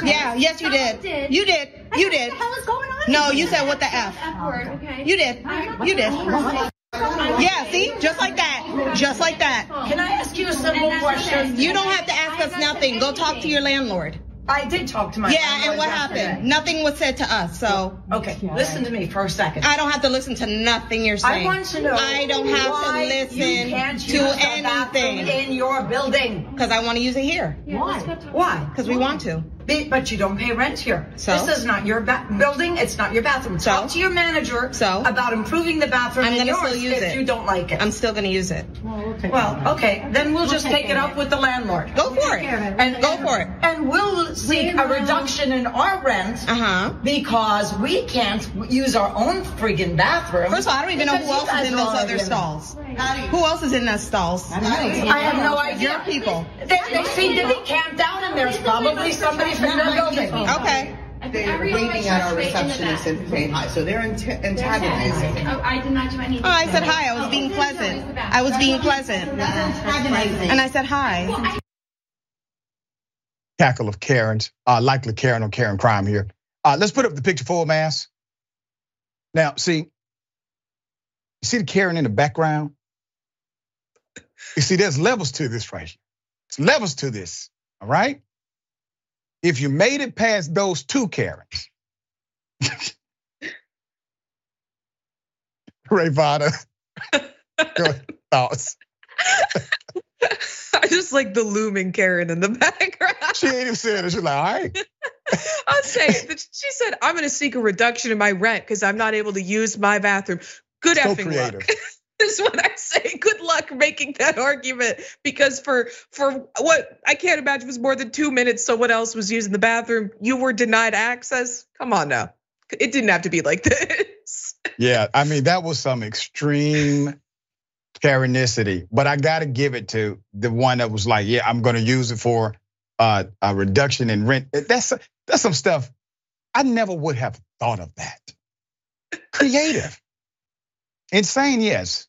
Yeah. Yes, you did. You did. You did.
What the hell is going on?
No, you said what the f?
F word, okay?
You did. You did. Yeah. See, just like that. Just like that.
Can I ask you a simple question?
You don't have to ask us nothing. Go talk to your landlord.
I did talk to my
Yeah, and what
yesterday.
happened? Nothing was said to us. So
Okay, listen to me for a second.
I don't have to listen to nothing you're saying.
I want to know
I don't have
why
to listen
you can't
to
use the bathroom
anything
in your building.
because I want to use it here.
Why? Why?
Because we want to.
Be- But you don't pay rent here.
So?
This is not your ba- building. It's not your bathroom.
So?
Talk to your manager
So?
about improving the bathroom
I'm
in
gonna
yours
still use
if
it.
you don't like it.
I'm still going to use it.
well, okay, then we'll just take it up with the landlord.
Go for it.
And
Go for it.
And we'll seek a reduction in our rent
Uh huh.
because we can't use our own friggin' bathroom.
First of all, I don't even know who else is in those other
in it.
stalls. Who else is in those stalls?
I have no idea.
Your people.
They, they seem to be camped out, and there's probably somebody from their building.
Okay.
They're waving at our receptionist and saying hi, so they're anta- antagonizing.
Oh, I did not do anything.
Oh, I said hi. I was being pleasant. I was being pleasant. And I said hi.
cackle of Karens, uh, likely Karen on Karen crime here. Uh, let's put up the picture full mass. Now, see, you see the Karen in the background? You see, there's levels to this right here. There's levels to this, all right? If you made it past those two Karens, Ray Vada, your thoughts.
I just like the looming Karen in the background.
She ain't even said it. She's like, all right.
I'll say it. She said, I'm going to seek a reduction in my rent because I'm not able to use my bathroom. Good
So
effing
creative.
luck. is what I say. Good luck making that argument because for for what I can't imagine was more than two minutes. Someone else was using the bathroom. You were denied access. Come on now. It didn't have to be like this.
Yeah, I mean that was some extreme Karenicity, but I got to give it to the one that was like, "Yeah, I'm going to use it for uh, a reduction in rent." That's that's some stuff I never would have thought of that. Creative, insane, yes,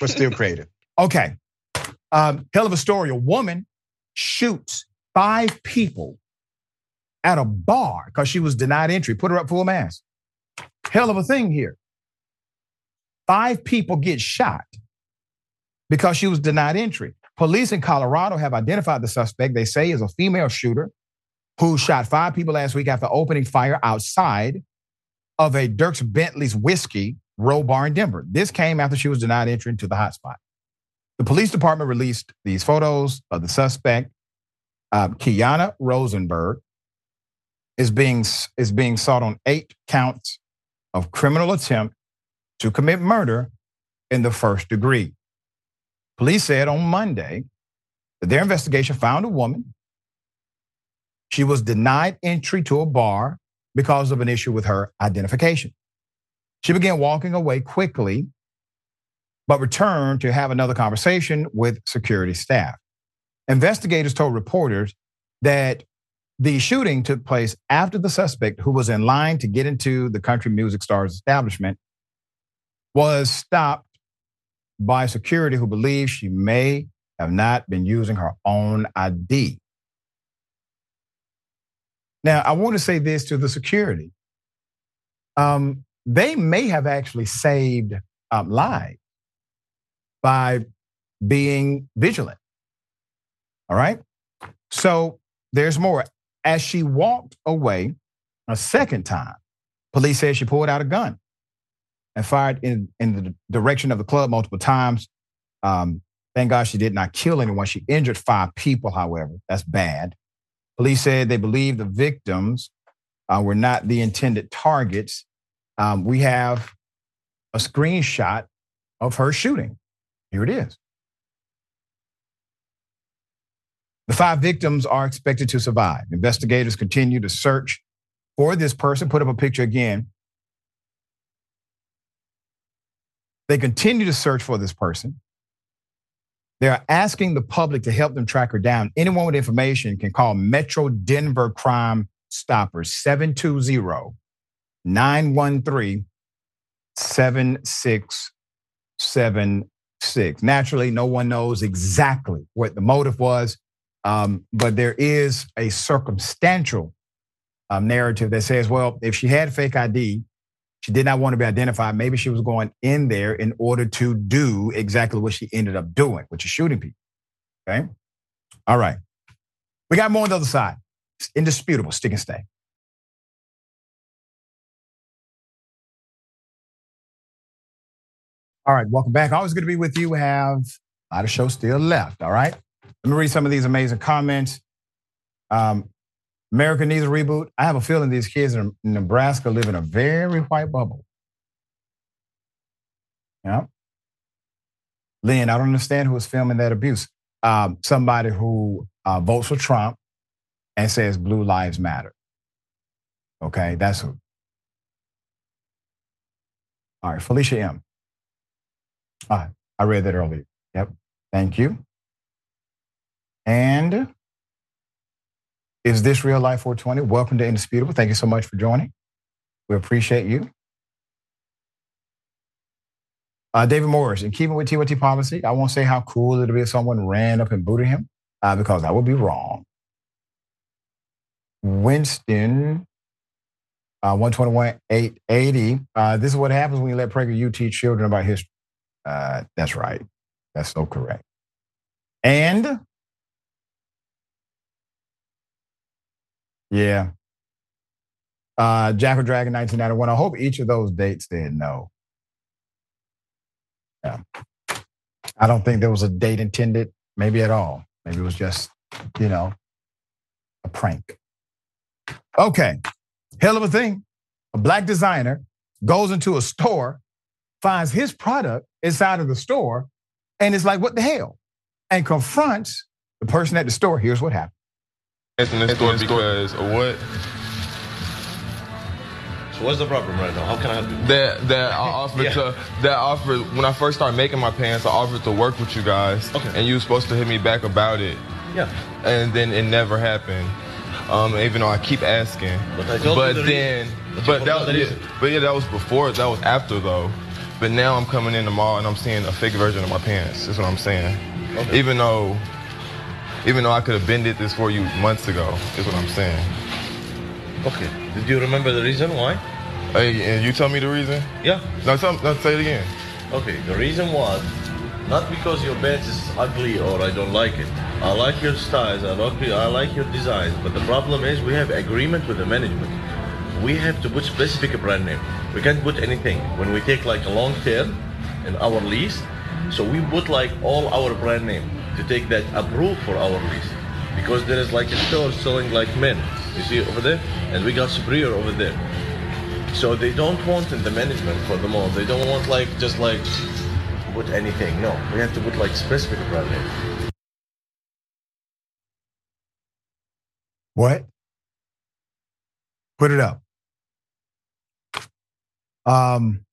but still creative. Okay, um, hell of a story. A woman shoots five people at a bar because she was denied entry. Put her up full mass. Hell of a thing here. Five people get shot because she was denied entry. Police in Colorado have identified the suspect, they say, is a female shooter who shot five people last week after opening fire outside of a Dierks Bentley's Whiskey Row Bar in Denver. This came after she was denied entry into the hotspot. The police department released these photos of the suspect, uh, Kiana Rosenberg, is being is being sought on eight counts of criminal attempt to commit murder in the first degree. Police said on Monday that their investigation found a woman. She was denied entry to a bar because of an issue with her identification. She began walking away quickly, but returned to have another conversation with security staff. Investigators told reporters that the shooting took place after the suspect, who was in line to get into the country music star's establishment, was stopped by security who believed she may have not been using her own ID. Now, I want to say this to the security. Um, they may have actually saved um, lives by being vigilant. All right. So there's more. As she walked away a second time, police said she pulled out a gun and fired in, in the direction of the club multiple times. Um, thank God she did not kill anyone. She injured five people, however. That's bad. Police said they believe the victims uh, were not the intended targets. Um, we have a screenshot of her shooting. Here it is. The five victims are expected to survive. Investigators continue to search for this person. Put up a picture again. They continue to search for this person. They're asking the public to help them track her down. Anyone with information can call Metro Denver Crime Stoppers 720 913 7676. Naturally, no one knows exactly what the motive was, um, but there is a circumstantial um, narrative that says, well, if she had fake ID, she did not want to be identified. Maybe she was going in there in order to do exactly what she ended up doing, which is shooting people. Okay. All right. We got more on the other side. It's indisputable. Stick and stay. All right, welcome back. Always good to be with you. We have a lot of shows still left. All right. Let me read some of these amazing comments. Um, America needs a reboot. I have a feeling these kids in Nebraska live in a very white bubble. Yeah. Lynn, I don't understand who was filming that abuse. Um, somebody who uh, votes for Trump and says blue lives matter. Okay, that's who. All right, Felicia M. Ah, I read that earlier. Yep. Thank you. And is this real life 420? Welcome to Indisputable. Thank you so much for joining. We appreciate you. Uh, David Morris, in keeping with TYT policy, I won't say how cool it'll be if someone ran up and booted him, uh, because I would be wrong. Winston, uh, 121 880. Uh, this is what happens when you let PragerU teach children about history. Uh, that's right. That's so correct. And yeah, uh, Jack Jackal Dragon 1991. I hope each of those dates said no. Yeah. I don't think there was a date intended, maybe at all. Maybe it was just, you know, a prank. Okay. Hell of a thing. A black designer goes into a store, finds his product inside of the store, and is like, what the hell? And confronts the person at the store. Here's what happened.
It's in the store because of what?
So what's the problem right now? How can I help you?
That that I offered
Yeah.
to that offered when I first started making my pants, I offered to work with you guys.
Okay.
And you were supposed to hit me back about it.
Yeah.
And then it never happened. Um, even though I keep asking.
But I told you
but
the
then
reason. But
but that
the
yeah, but yeah, that was before that was after though. But now I'm coming in the mall and I'm seeing a fake version of my pants. That's what I'm saying.
Okay.
Even though even though I could have been did this for you months ago, is what I'm saying.
Okay. Did you remember the reason why?
Hey, and you tell me the reason?
Yeah.
No, tell, no, say it again.
Okay. The reason was not because your pants is ugly or I don't like it. I like your styles. I like I like your designs. But the problem is we have agreement with the management. We have to put specific brand name. We can't put anything. When we take like a long term in our lease, so we put like all our brand name to take that approved for our lease. Because there is like a store selling like men. You see over there? And we got Superior over there. So they don't want in the management for the mall. They don't want like just like put anything. No, we have to put like specific brand name.
What? Put it up. Um,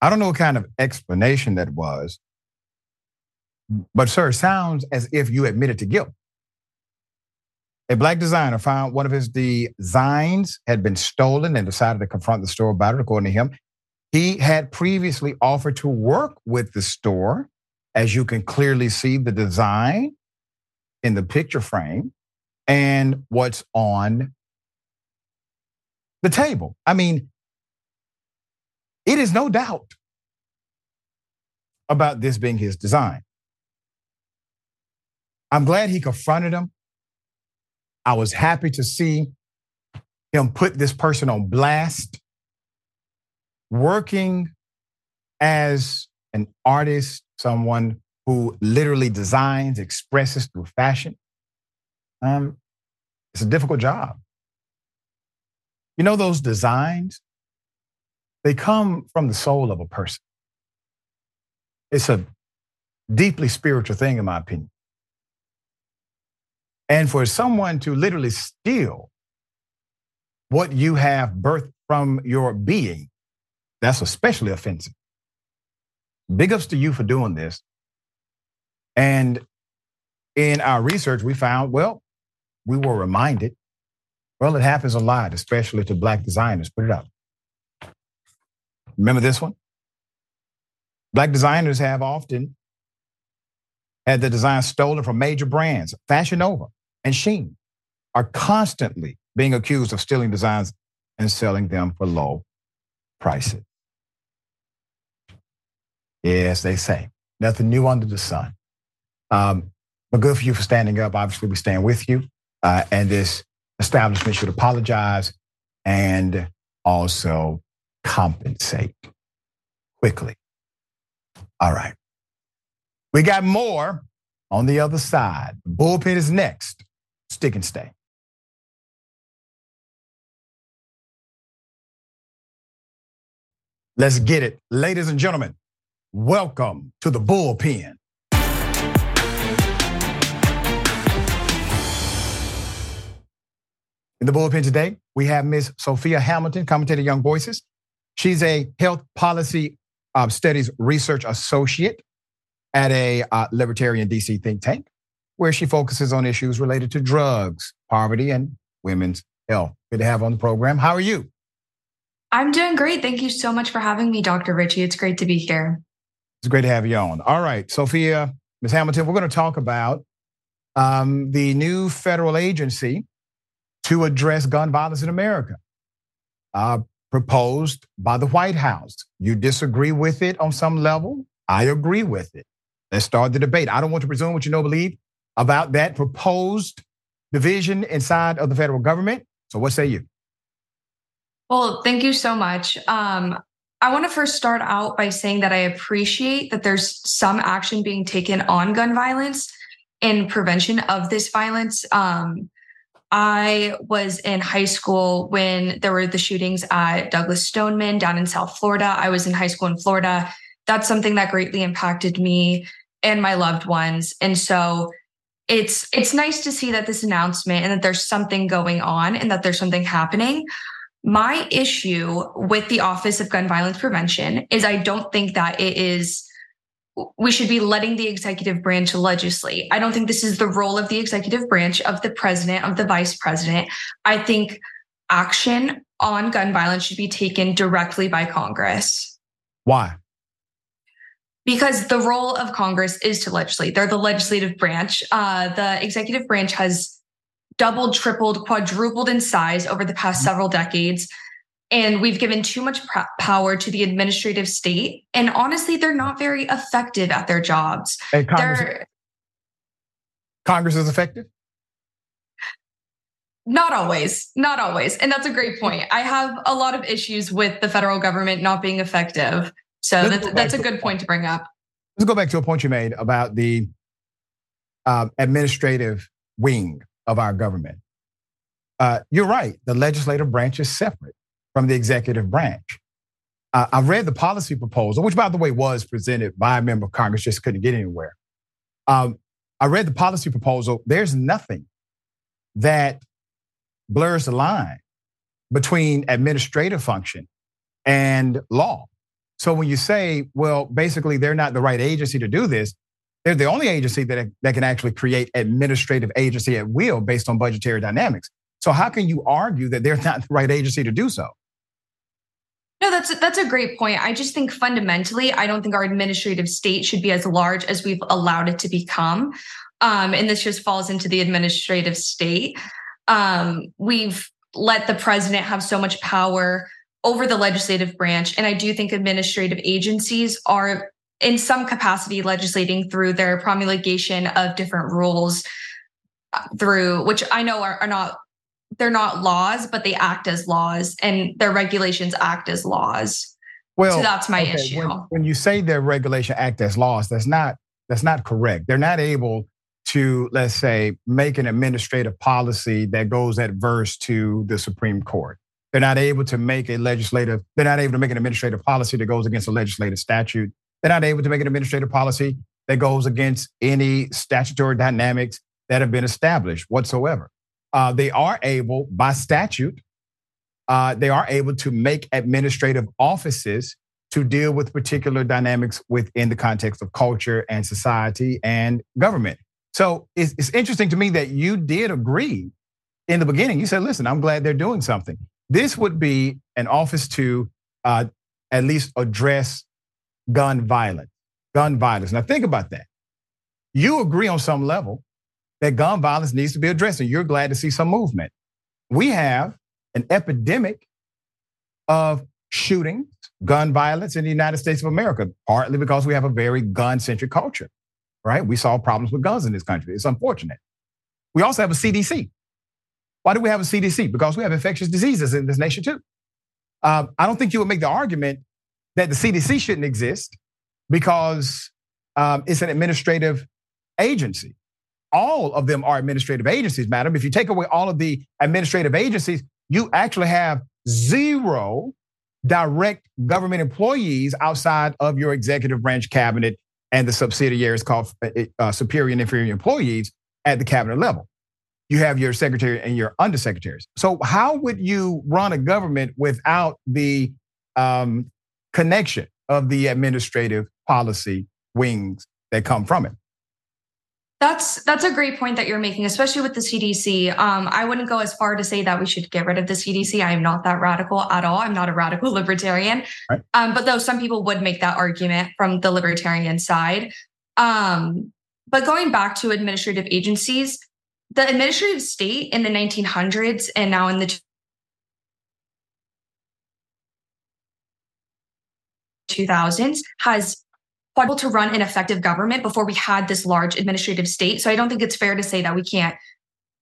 I don't know what kind of explanation that was, but sir, sounds as if you admitted to guilt. A black designer found one of his designs had been stolen and decided to confront the store about it, according to him. He had previously offered to work with the store, as you can clearly see the design in the picture frame and what's on the table. I mean, it is no doubt about this being his design. I'm glad he confronted him. I was happy to see him put this person on blast. Working as an artist, someone who literally designs, expresses through fashion, um, it's a difficult job. You know, those designs, they come from the soul of a person. It's a deeply spiritual thing, in my opinion. And for someone to literally steal what you have birthed from your being, that's especially offensive. Big ups to you for doing this. And in our research, we found, well, we were reminded, well, it happens a lot, especially to black designers. Put it up. Remember this one? Black designers have often had their designs stolen from major brands. Fashion Nova and Shein are constantly being accused of stealing designs and selling them for low prices. Yes, they say. Nothing new under the sun. Um, but good for you for standing up. Obviously, we stand with you. Uh, and this establishment should apologize and also compensate quickly. All right. We got more on the other side. The bullpen is next. Stick and stay. Let's get it. Ladies and gentlemen, welcome to the bullpen. In the bullpen today, we have Ms. Sophia Hamilton, commentator Young Voices. She's a health policy uh, studies research associate at a uh, libertarian DC think tank, where she focuses on issues related to drugs, poverty, and women's health. Good to have on the program. How are you?
I'm doing great. Thank you so much for having me, Dr. Richey. It's great to be here.
It's great to have you on. All right, Sophia, Ms. Hamilton, we're going to talk about um, the new federal agency to address gun violence in America, uh, proposed by the White House. You disagree with it on some level. I agree with it. Let's start the debate. I don't want to presume what you know, believe about that proposed division inside of the federal government. So, what say you?
Well, thank you so much. Um, I want to first start out by saying that I appreciate that there's some action being taken on gun violence and prevention of this violence. Um, I was in high school when there were the shootings at Douglas Stoneman down in South Florida. I was in high school in Florida. That's something that greatly impacted me and my loved ones. And so it's it's nice to see that this announcement and that there's something going on and that there's something happening. My issue with the Office of Gun Violence Prevention is I don't think that it is we should be letting the executive branch legislate. I don't think this is the role of the executive branch, of the president, of the vice president. I think action on gun violence should be taken directly by Congress.
Why?
Because the role of Congress is to legislate. They're the legislative branch. Uh, the executive branch has doubled, tripled, quadrupled in size over the past several decades. And we've given too much power to the administrative state. And honestly, they're not very effective at their jobs.
Congress, Congress is effective?
Not always, not always. And that's a great point. I have a lot of issues with the federal government not being effective. So Let's that's, that's a good point to bring up.
Let's go back to a point you made about the uh, administrative wing of our government. Uh, you're right. The legislative branch is separate from the executive branch. I read the policy proposal, which, by the way, was presented by a member of Congress, just couldn't get anywhere. Um, I read the policy proposal. There's nothing that blurs the line between administrative function and law. So when you say, well, basically they're not the right agency to do this, they're the only agency that, that can actually create administrative agency at will based on budgetary dynamics. So how can you argue that they're not the right agency to do so?
No, that's that's a great point. I just think fundamentally, I don't think our administrative state should be as large as we've allowed it to become. Um, and this just falls into the administrative state. Um, we've let the president have so much power over the legislative branch. And I do think administrative agencies are in some capacity legislating through their promulgation of different rules uh, through which I know are, are not they're not laws, but they act as laws, and their regulations act as laws. Well, so that's my okay, issue.
When, when you say their regulation act as laws, that's not that's not correct. They're not able to, let's say, make an administrative policy that goes adverse to the Supreme Court. They're not able to make a legislative, they're not able to make an administrative policy that goes against a legislative statute. They're not able to make an administrative policy that goes against any statutory dynamics that have been established whatsoever uh, they are able, by statute, uh, they are able to make administrative offices to deal with particular dynamics within the context of culture and society and government. So it's, it's interesting to me that you did agree in the beginning. You said, listen, I'm glad they're doing something. This would be an office to uh, at least address gun violence. Gun violence. Now, think about that. You agree on some level that gun violence needs to be addressed, and you're glad to see some movement. We have an epidemic of shootings, gun violence in the United States of America, partly because we have a very gun centric culture, right? We saw problems with guns in this country. It's unfortunate. We also have a CDC. Why do we have a CDC? Because we have infectious diseases in this nation too. Uh, I don't think you would make the argument that the CDC shouldn't exist because um, it's an administrative agency. All of them are administrative agencies, madam. If you take away all of the administrative agencies, you actually have zero direct government employees outside of your executive branch cabinet and the subsidiaries called uh, uh superior and inferior employees at the cabinet level you have your secretary and your undersecretaries. So how would you run a government without the um, connection of the administrative policy wings that come from it?
That's that's a great point that you're making, especially with the CDC. Um, I wouldn't go as far to say that we should get rid of the CDC. I am not that radical at all. I'm not a radical libertarian. Right. Um, but though some people would make that argument from the libertarian side. Um, but going back to administrative agencies, the administrative state in the 1900s and now in the 2000s has able to run an effective government before we had this large administrative state. So I don't think it's fair to say that we can't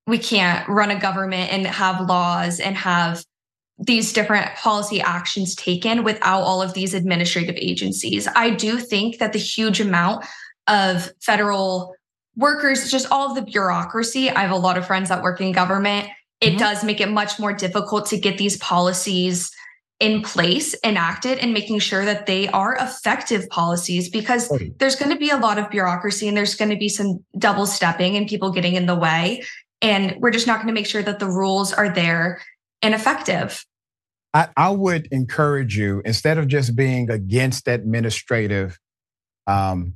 we can't run a government and have laws and have these different policy actions taken without all of these administrative agencies. I do think that the huge amount of federal workers, just all of the bureaucracy. I have a lot of friends that work in government. It mm-hmm. does make it much more difficult to get these policies in place, enacted, and making sure that they are effective policies because there's going to be a lot of bureaucracy and there's going to be some double stepping and people getting in the way. And we're just not going to make sure that the rules are there and effective.
I, I would encourage you, instead of just being against administrative um,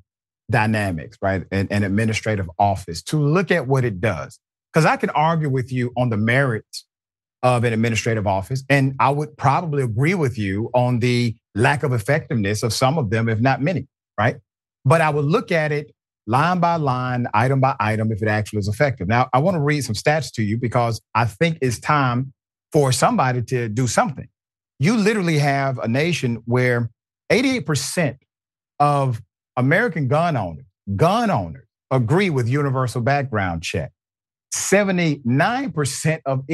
dynamics, right? and, an administrative office to look at what it does. Because I can argue with you on the merits of an administrative office, and I would probably agree with you on the lack of effectiveness of some of them, if not many, right? But I would look at it line by line, item by item, if it actually is effective. Now, I want to read some stats to you because I think it's time for somebody to do something. You literally have a nation where 88% of American gun owners, gun owners agree with universal background check. 79% of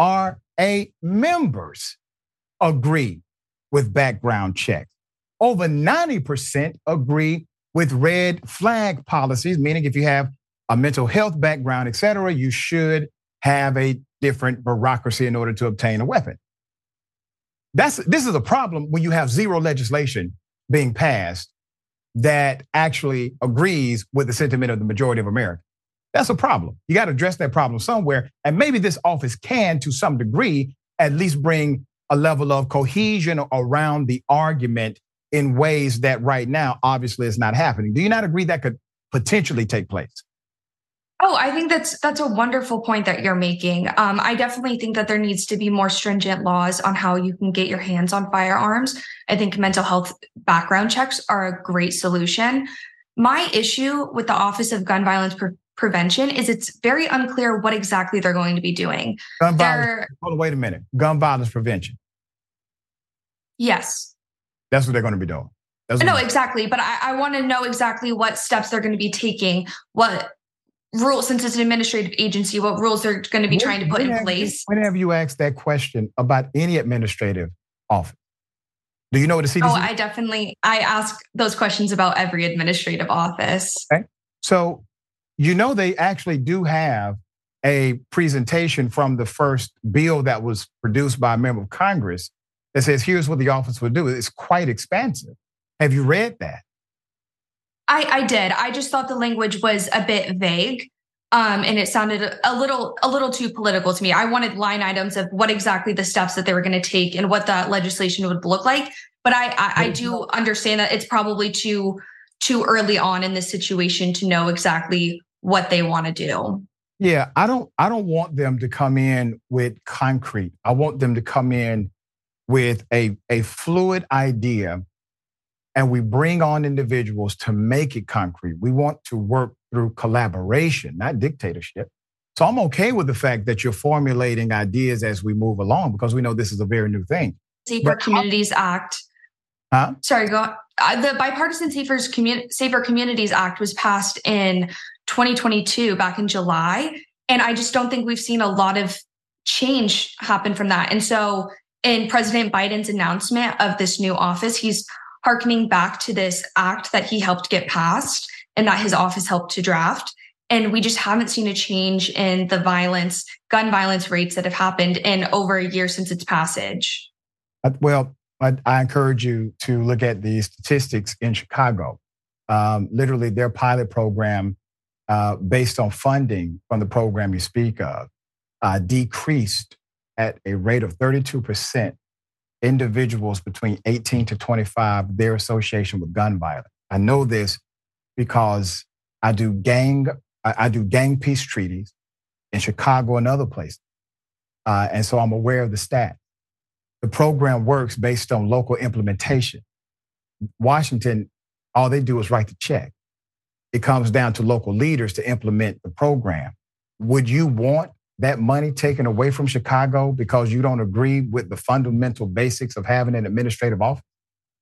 NRA members agree with background checks. Over 90% agree with red flag policies, meaning if you have a mental health background, et cetera, you should have a different bureaucracy in order to obtain a weapon. That's this is a problem when you have zero legislation being passed that actually agrees with the sentiment of the majority of America. That's a problem. You got to address that problem somewhere. And maybe this office can, to some degree, at least bring a level of cohesion around the argument in ways that right now, obviously, is not happening. Do you not agree that could potentially take place?
Oh, I think that's that's a wonderful point that you're making. Um, I definitely think that there needs to be more stringent laws on how you can get your hands on firearms. I think mental health background checks are a great solution. My issue with the Office of Gun Violence Prevention is it's very unclear what exactly they're going to be doing.
Gun violence. Hold on, wait a minute. Gun violence prevention.
Yes.
That's what they're going to be doing.
no, exactly. But I, I want to know exactly what steps they're going to be taking, what rules since it's an administrative agency what rules they're going to be when, trying to put in place
whenever you ask that question about any administrative office do you know what the cdc
oh i definitely i ask those questions about every administrative office
okay so you know they actually do have a presentation from the first bill that was produced by a member of congress that says here's what the office would do it's quite expansive have you read that
I, I did. I just thought the language was a bit vague. Um, and it sounded a little a little too political to me. I wanted line items of what exactly the steps that they were going to take and what that legislation would look like. But I, I, I do understand that it's probably too too early on in this situation to know exactly what they want to do.
Yeah, I don't I don't want them to come in with concrete. I want them to come in with a, a fluid idea and we bring on individuals to make it concrete. We want to work through collaboration, not dictatorship. So I'm okay with the fact that you're formulating ideas as we move along because we know this is a very new thing.
Safer Communities Act.
Huh?
Sorry, go. Uh, the Bipartisan Safer, Commun- Safer Communities Act was passed in 2022, back in July, and I just don't think we've seen a lot of change happen from that. And so, in President Biden's announcement of this new office, he's harkening back to this act that he helped get passed and that his office helped to draft. And we just haven't seen a change in the violence, gun violence rates that have happened in over a year since its passage.
Uh, well, I, I encourage you to look at the statistics in Chicago. Um, literally, their pilot program, uh, based on funding from the program you speak of, uh, decreased at a rate of 32% individuals between 18 to 25, their association with gun violence. I know this because I do gang, I do gang peace treaties in Chicago and other places. Uh, and so I'm aware of the stat. The program works based on local implementation. Washington, all they do is write the check. It comes down to local leaders to implement the program. Would you want that money taken away from Chicago because you don't agree with the fundamental basics of having an administrative office?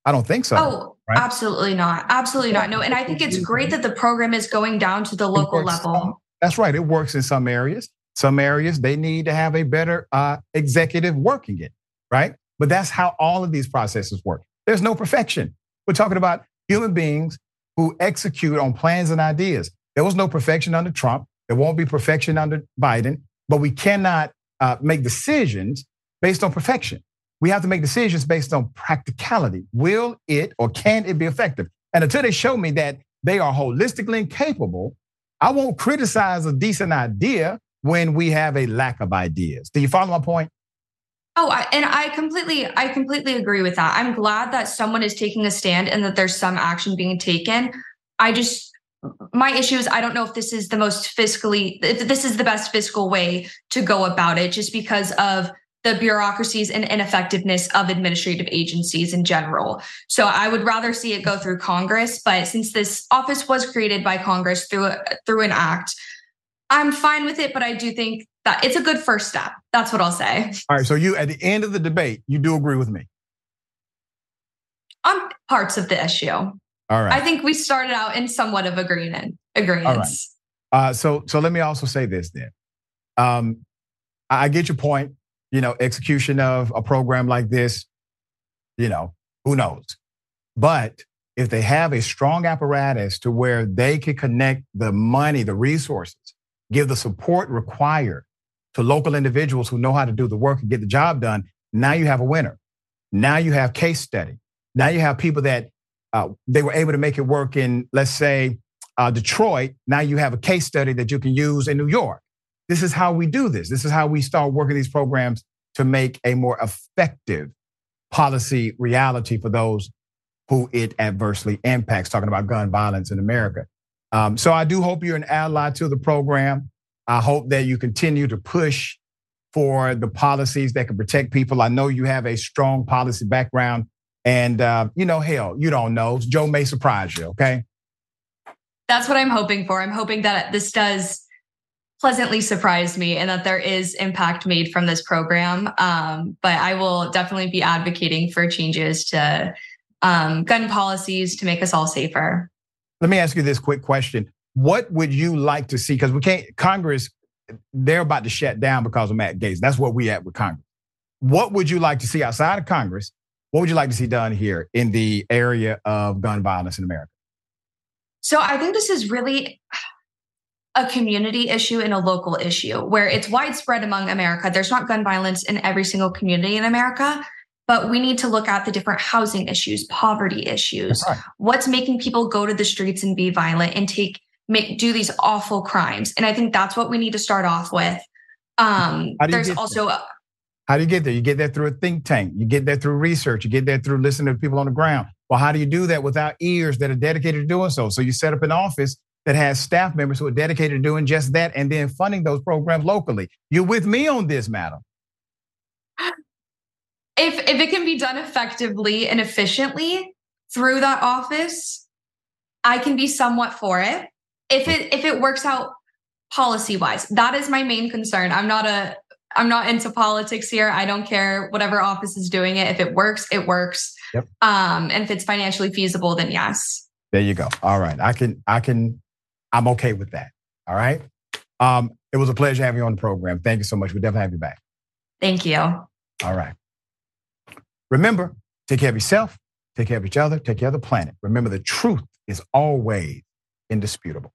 I don't think so.
Oh, right? absolutely not. Absolutely not. No. And I think it's great that the program is going down to the local level.
That's right. It works in some areas. Some areas they need to have a better uh, executive working it, right? But that's how all of these processes work. There's no perfection. We're talking about human beings who execute on plans and ideas. There was no perfection under Trump. There won't be perfection under Biden but we cannot uh, make decisions based on perfection. We have to make decisions based on practicality. Will it or can it be effective? And until they show me that they are holistically incapable, I won't criticize a decent idea when we have a lack of ideas. Do you follow my point?
Oh, I, and I completely, I completely agree with that. I'm glad that someone is taking a stand and that there's some action being taken. I just, my issue is I don't know if this is the most fiscally, if this is the best fiscal way to go about it, just because of the bureaucracies and ineffectiveness of administrative agencies in general. So I would rather see it go through Congress, but since this office was created by Congress through through an act, I'm fine with it, but I do think that it's a good first step. That's what I'll say.
All right, so you at the end of the debate, you do agree with me
on parts of the issue.
All right.
I think we started out in somewhat of agreement. Agreements.
All right. Uh, so, so let me also say this then. Um, I get your point. You know, execution of a program like this, you know, who knows? But if they have a strong apparatus to where they can connect the money, the resources, give the support required to local individuals who know how to do the work and get the job done, now you have a winner. Now you have case study. Now you have people that uh, they were able to make it work in, let's say, uh, Detroit. Now you have a case study that you can use in New York. This is how we do this. This is how we start working these programs to make a more effective policy reality for those who it adversely impacts, talking about gun violence in America. Um, so I do hope you're an ally to the program. I hope that you continue to push for the policies that can protect people. I know you have a strong policy background and, uh, you know, hell, you don't know. Joe may surprise you, okay?
That's what I'm hoping for. I'm hoping that this does pleasantly surprise me and that there is impact made from this program. Um, but I will definitely be advocating for changes to um, gun policies to make us all safer.
Let me ask you this quick question. What would you like to see? Because we can't, Congress, they're about to shut down because of Matt Gaetz. That's what we at with Congress. What would you like to see outside of Congress what would you like to see done here in the area of gun violence in America?
So I think this is really a community issue and a local issue where it's widespread among America. There's not gun violence in every single community in America, but we need to look at the different housing issues, poverty issues, right. what's making people go to the streets and be violent and take make do these awful crimes. And I think that's what we need to start off with. Um, there's also
How do you get there? You get there through a think tank. You get there through research. You get there through listening to people on the ground. Well, how do you do that without ears that are dedicated to doing so? So you set up an office that has staff members who are dedicated to doing just that and then funding those programs locally. You're with me on this, madam.
If if it can be done effectively and efficiently through that office, I can be somewhat for it. If it if it works out policy wise, that is my main concern. I'm not a I'm not into politics here. I don't care whatever office is doing it. If it works, it works.
Yep.
Um, and if it's financially feasible, then yes.
There you go. All right. I can, I can, I'm okay with that. All right. Um, it was a pleasure having you on the program. Thank you so much. We'll definitely have you back.
Thank you.
All right. Remember, take care of yourself, take care of each other, take care of the planet. Remember, the truth is always indisputable.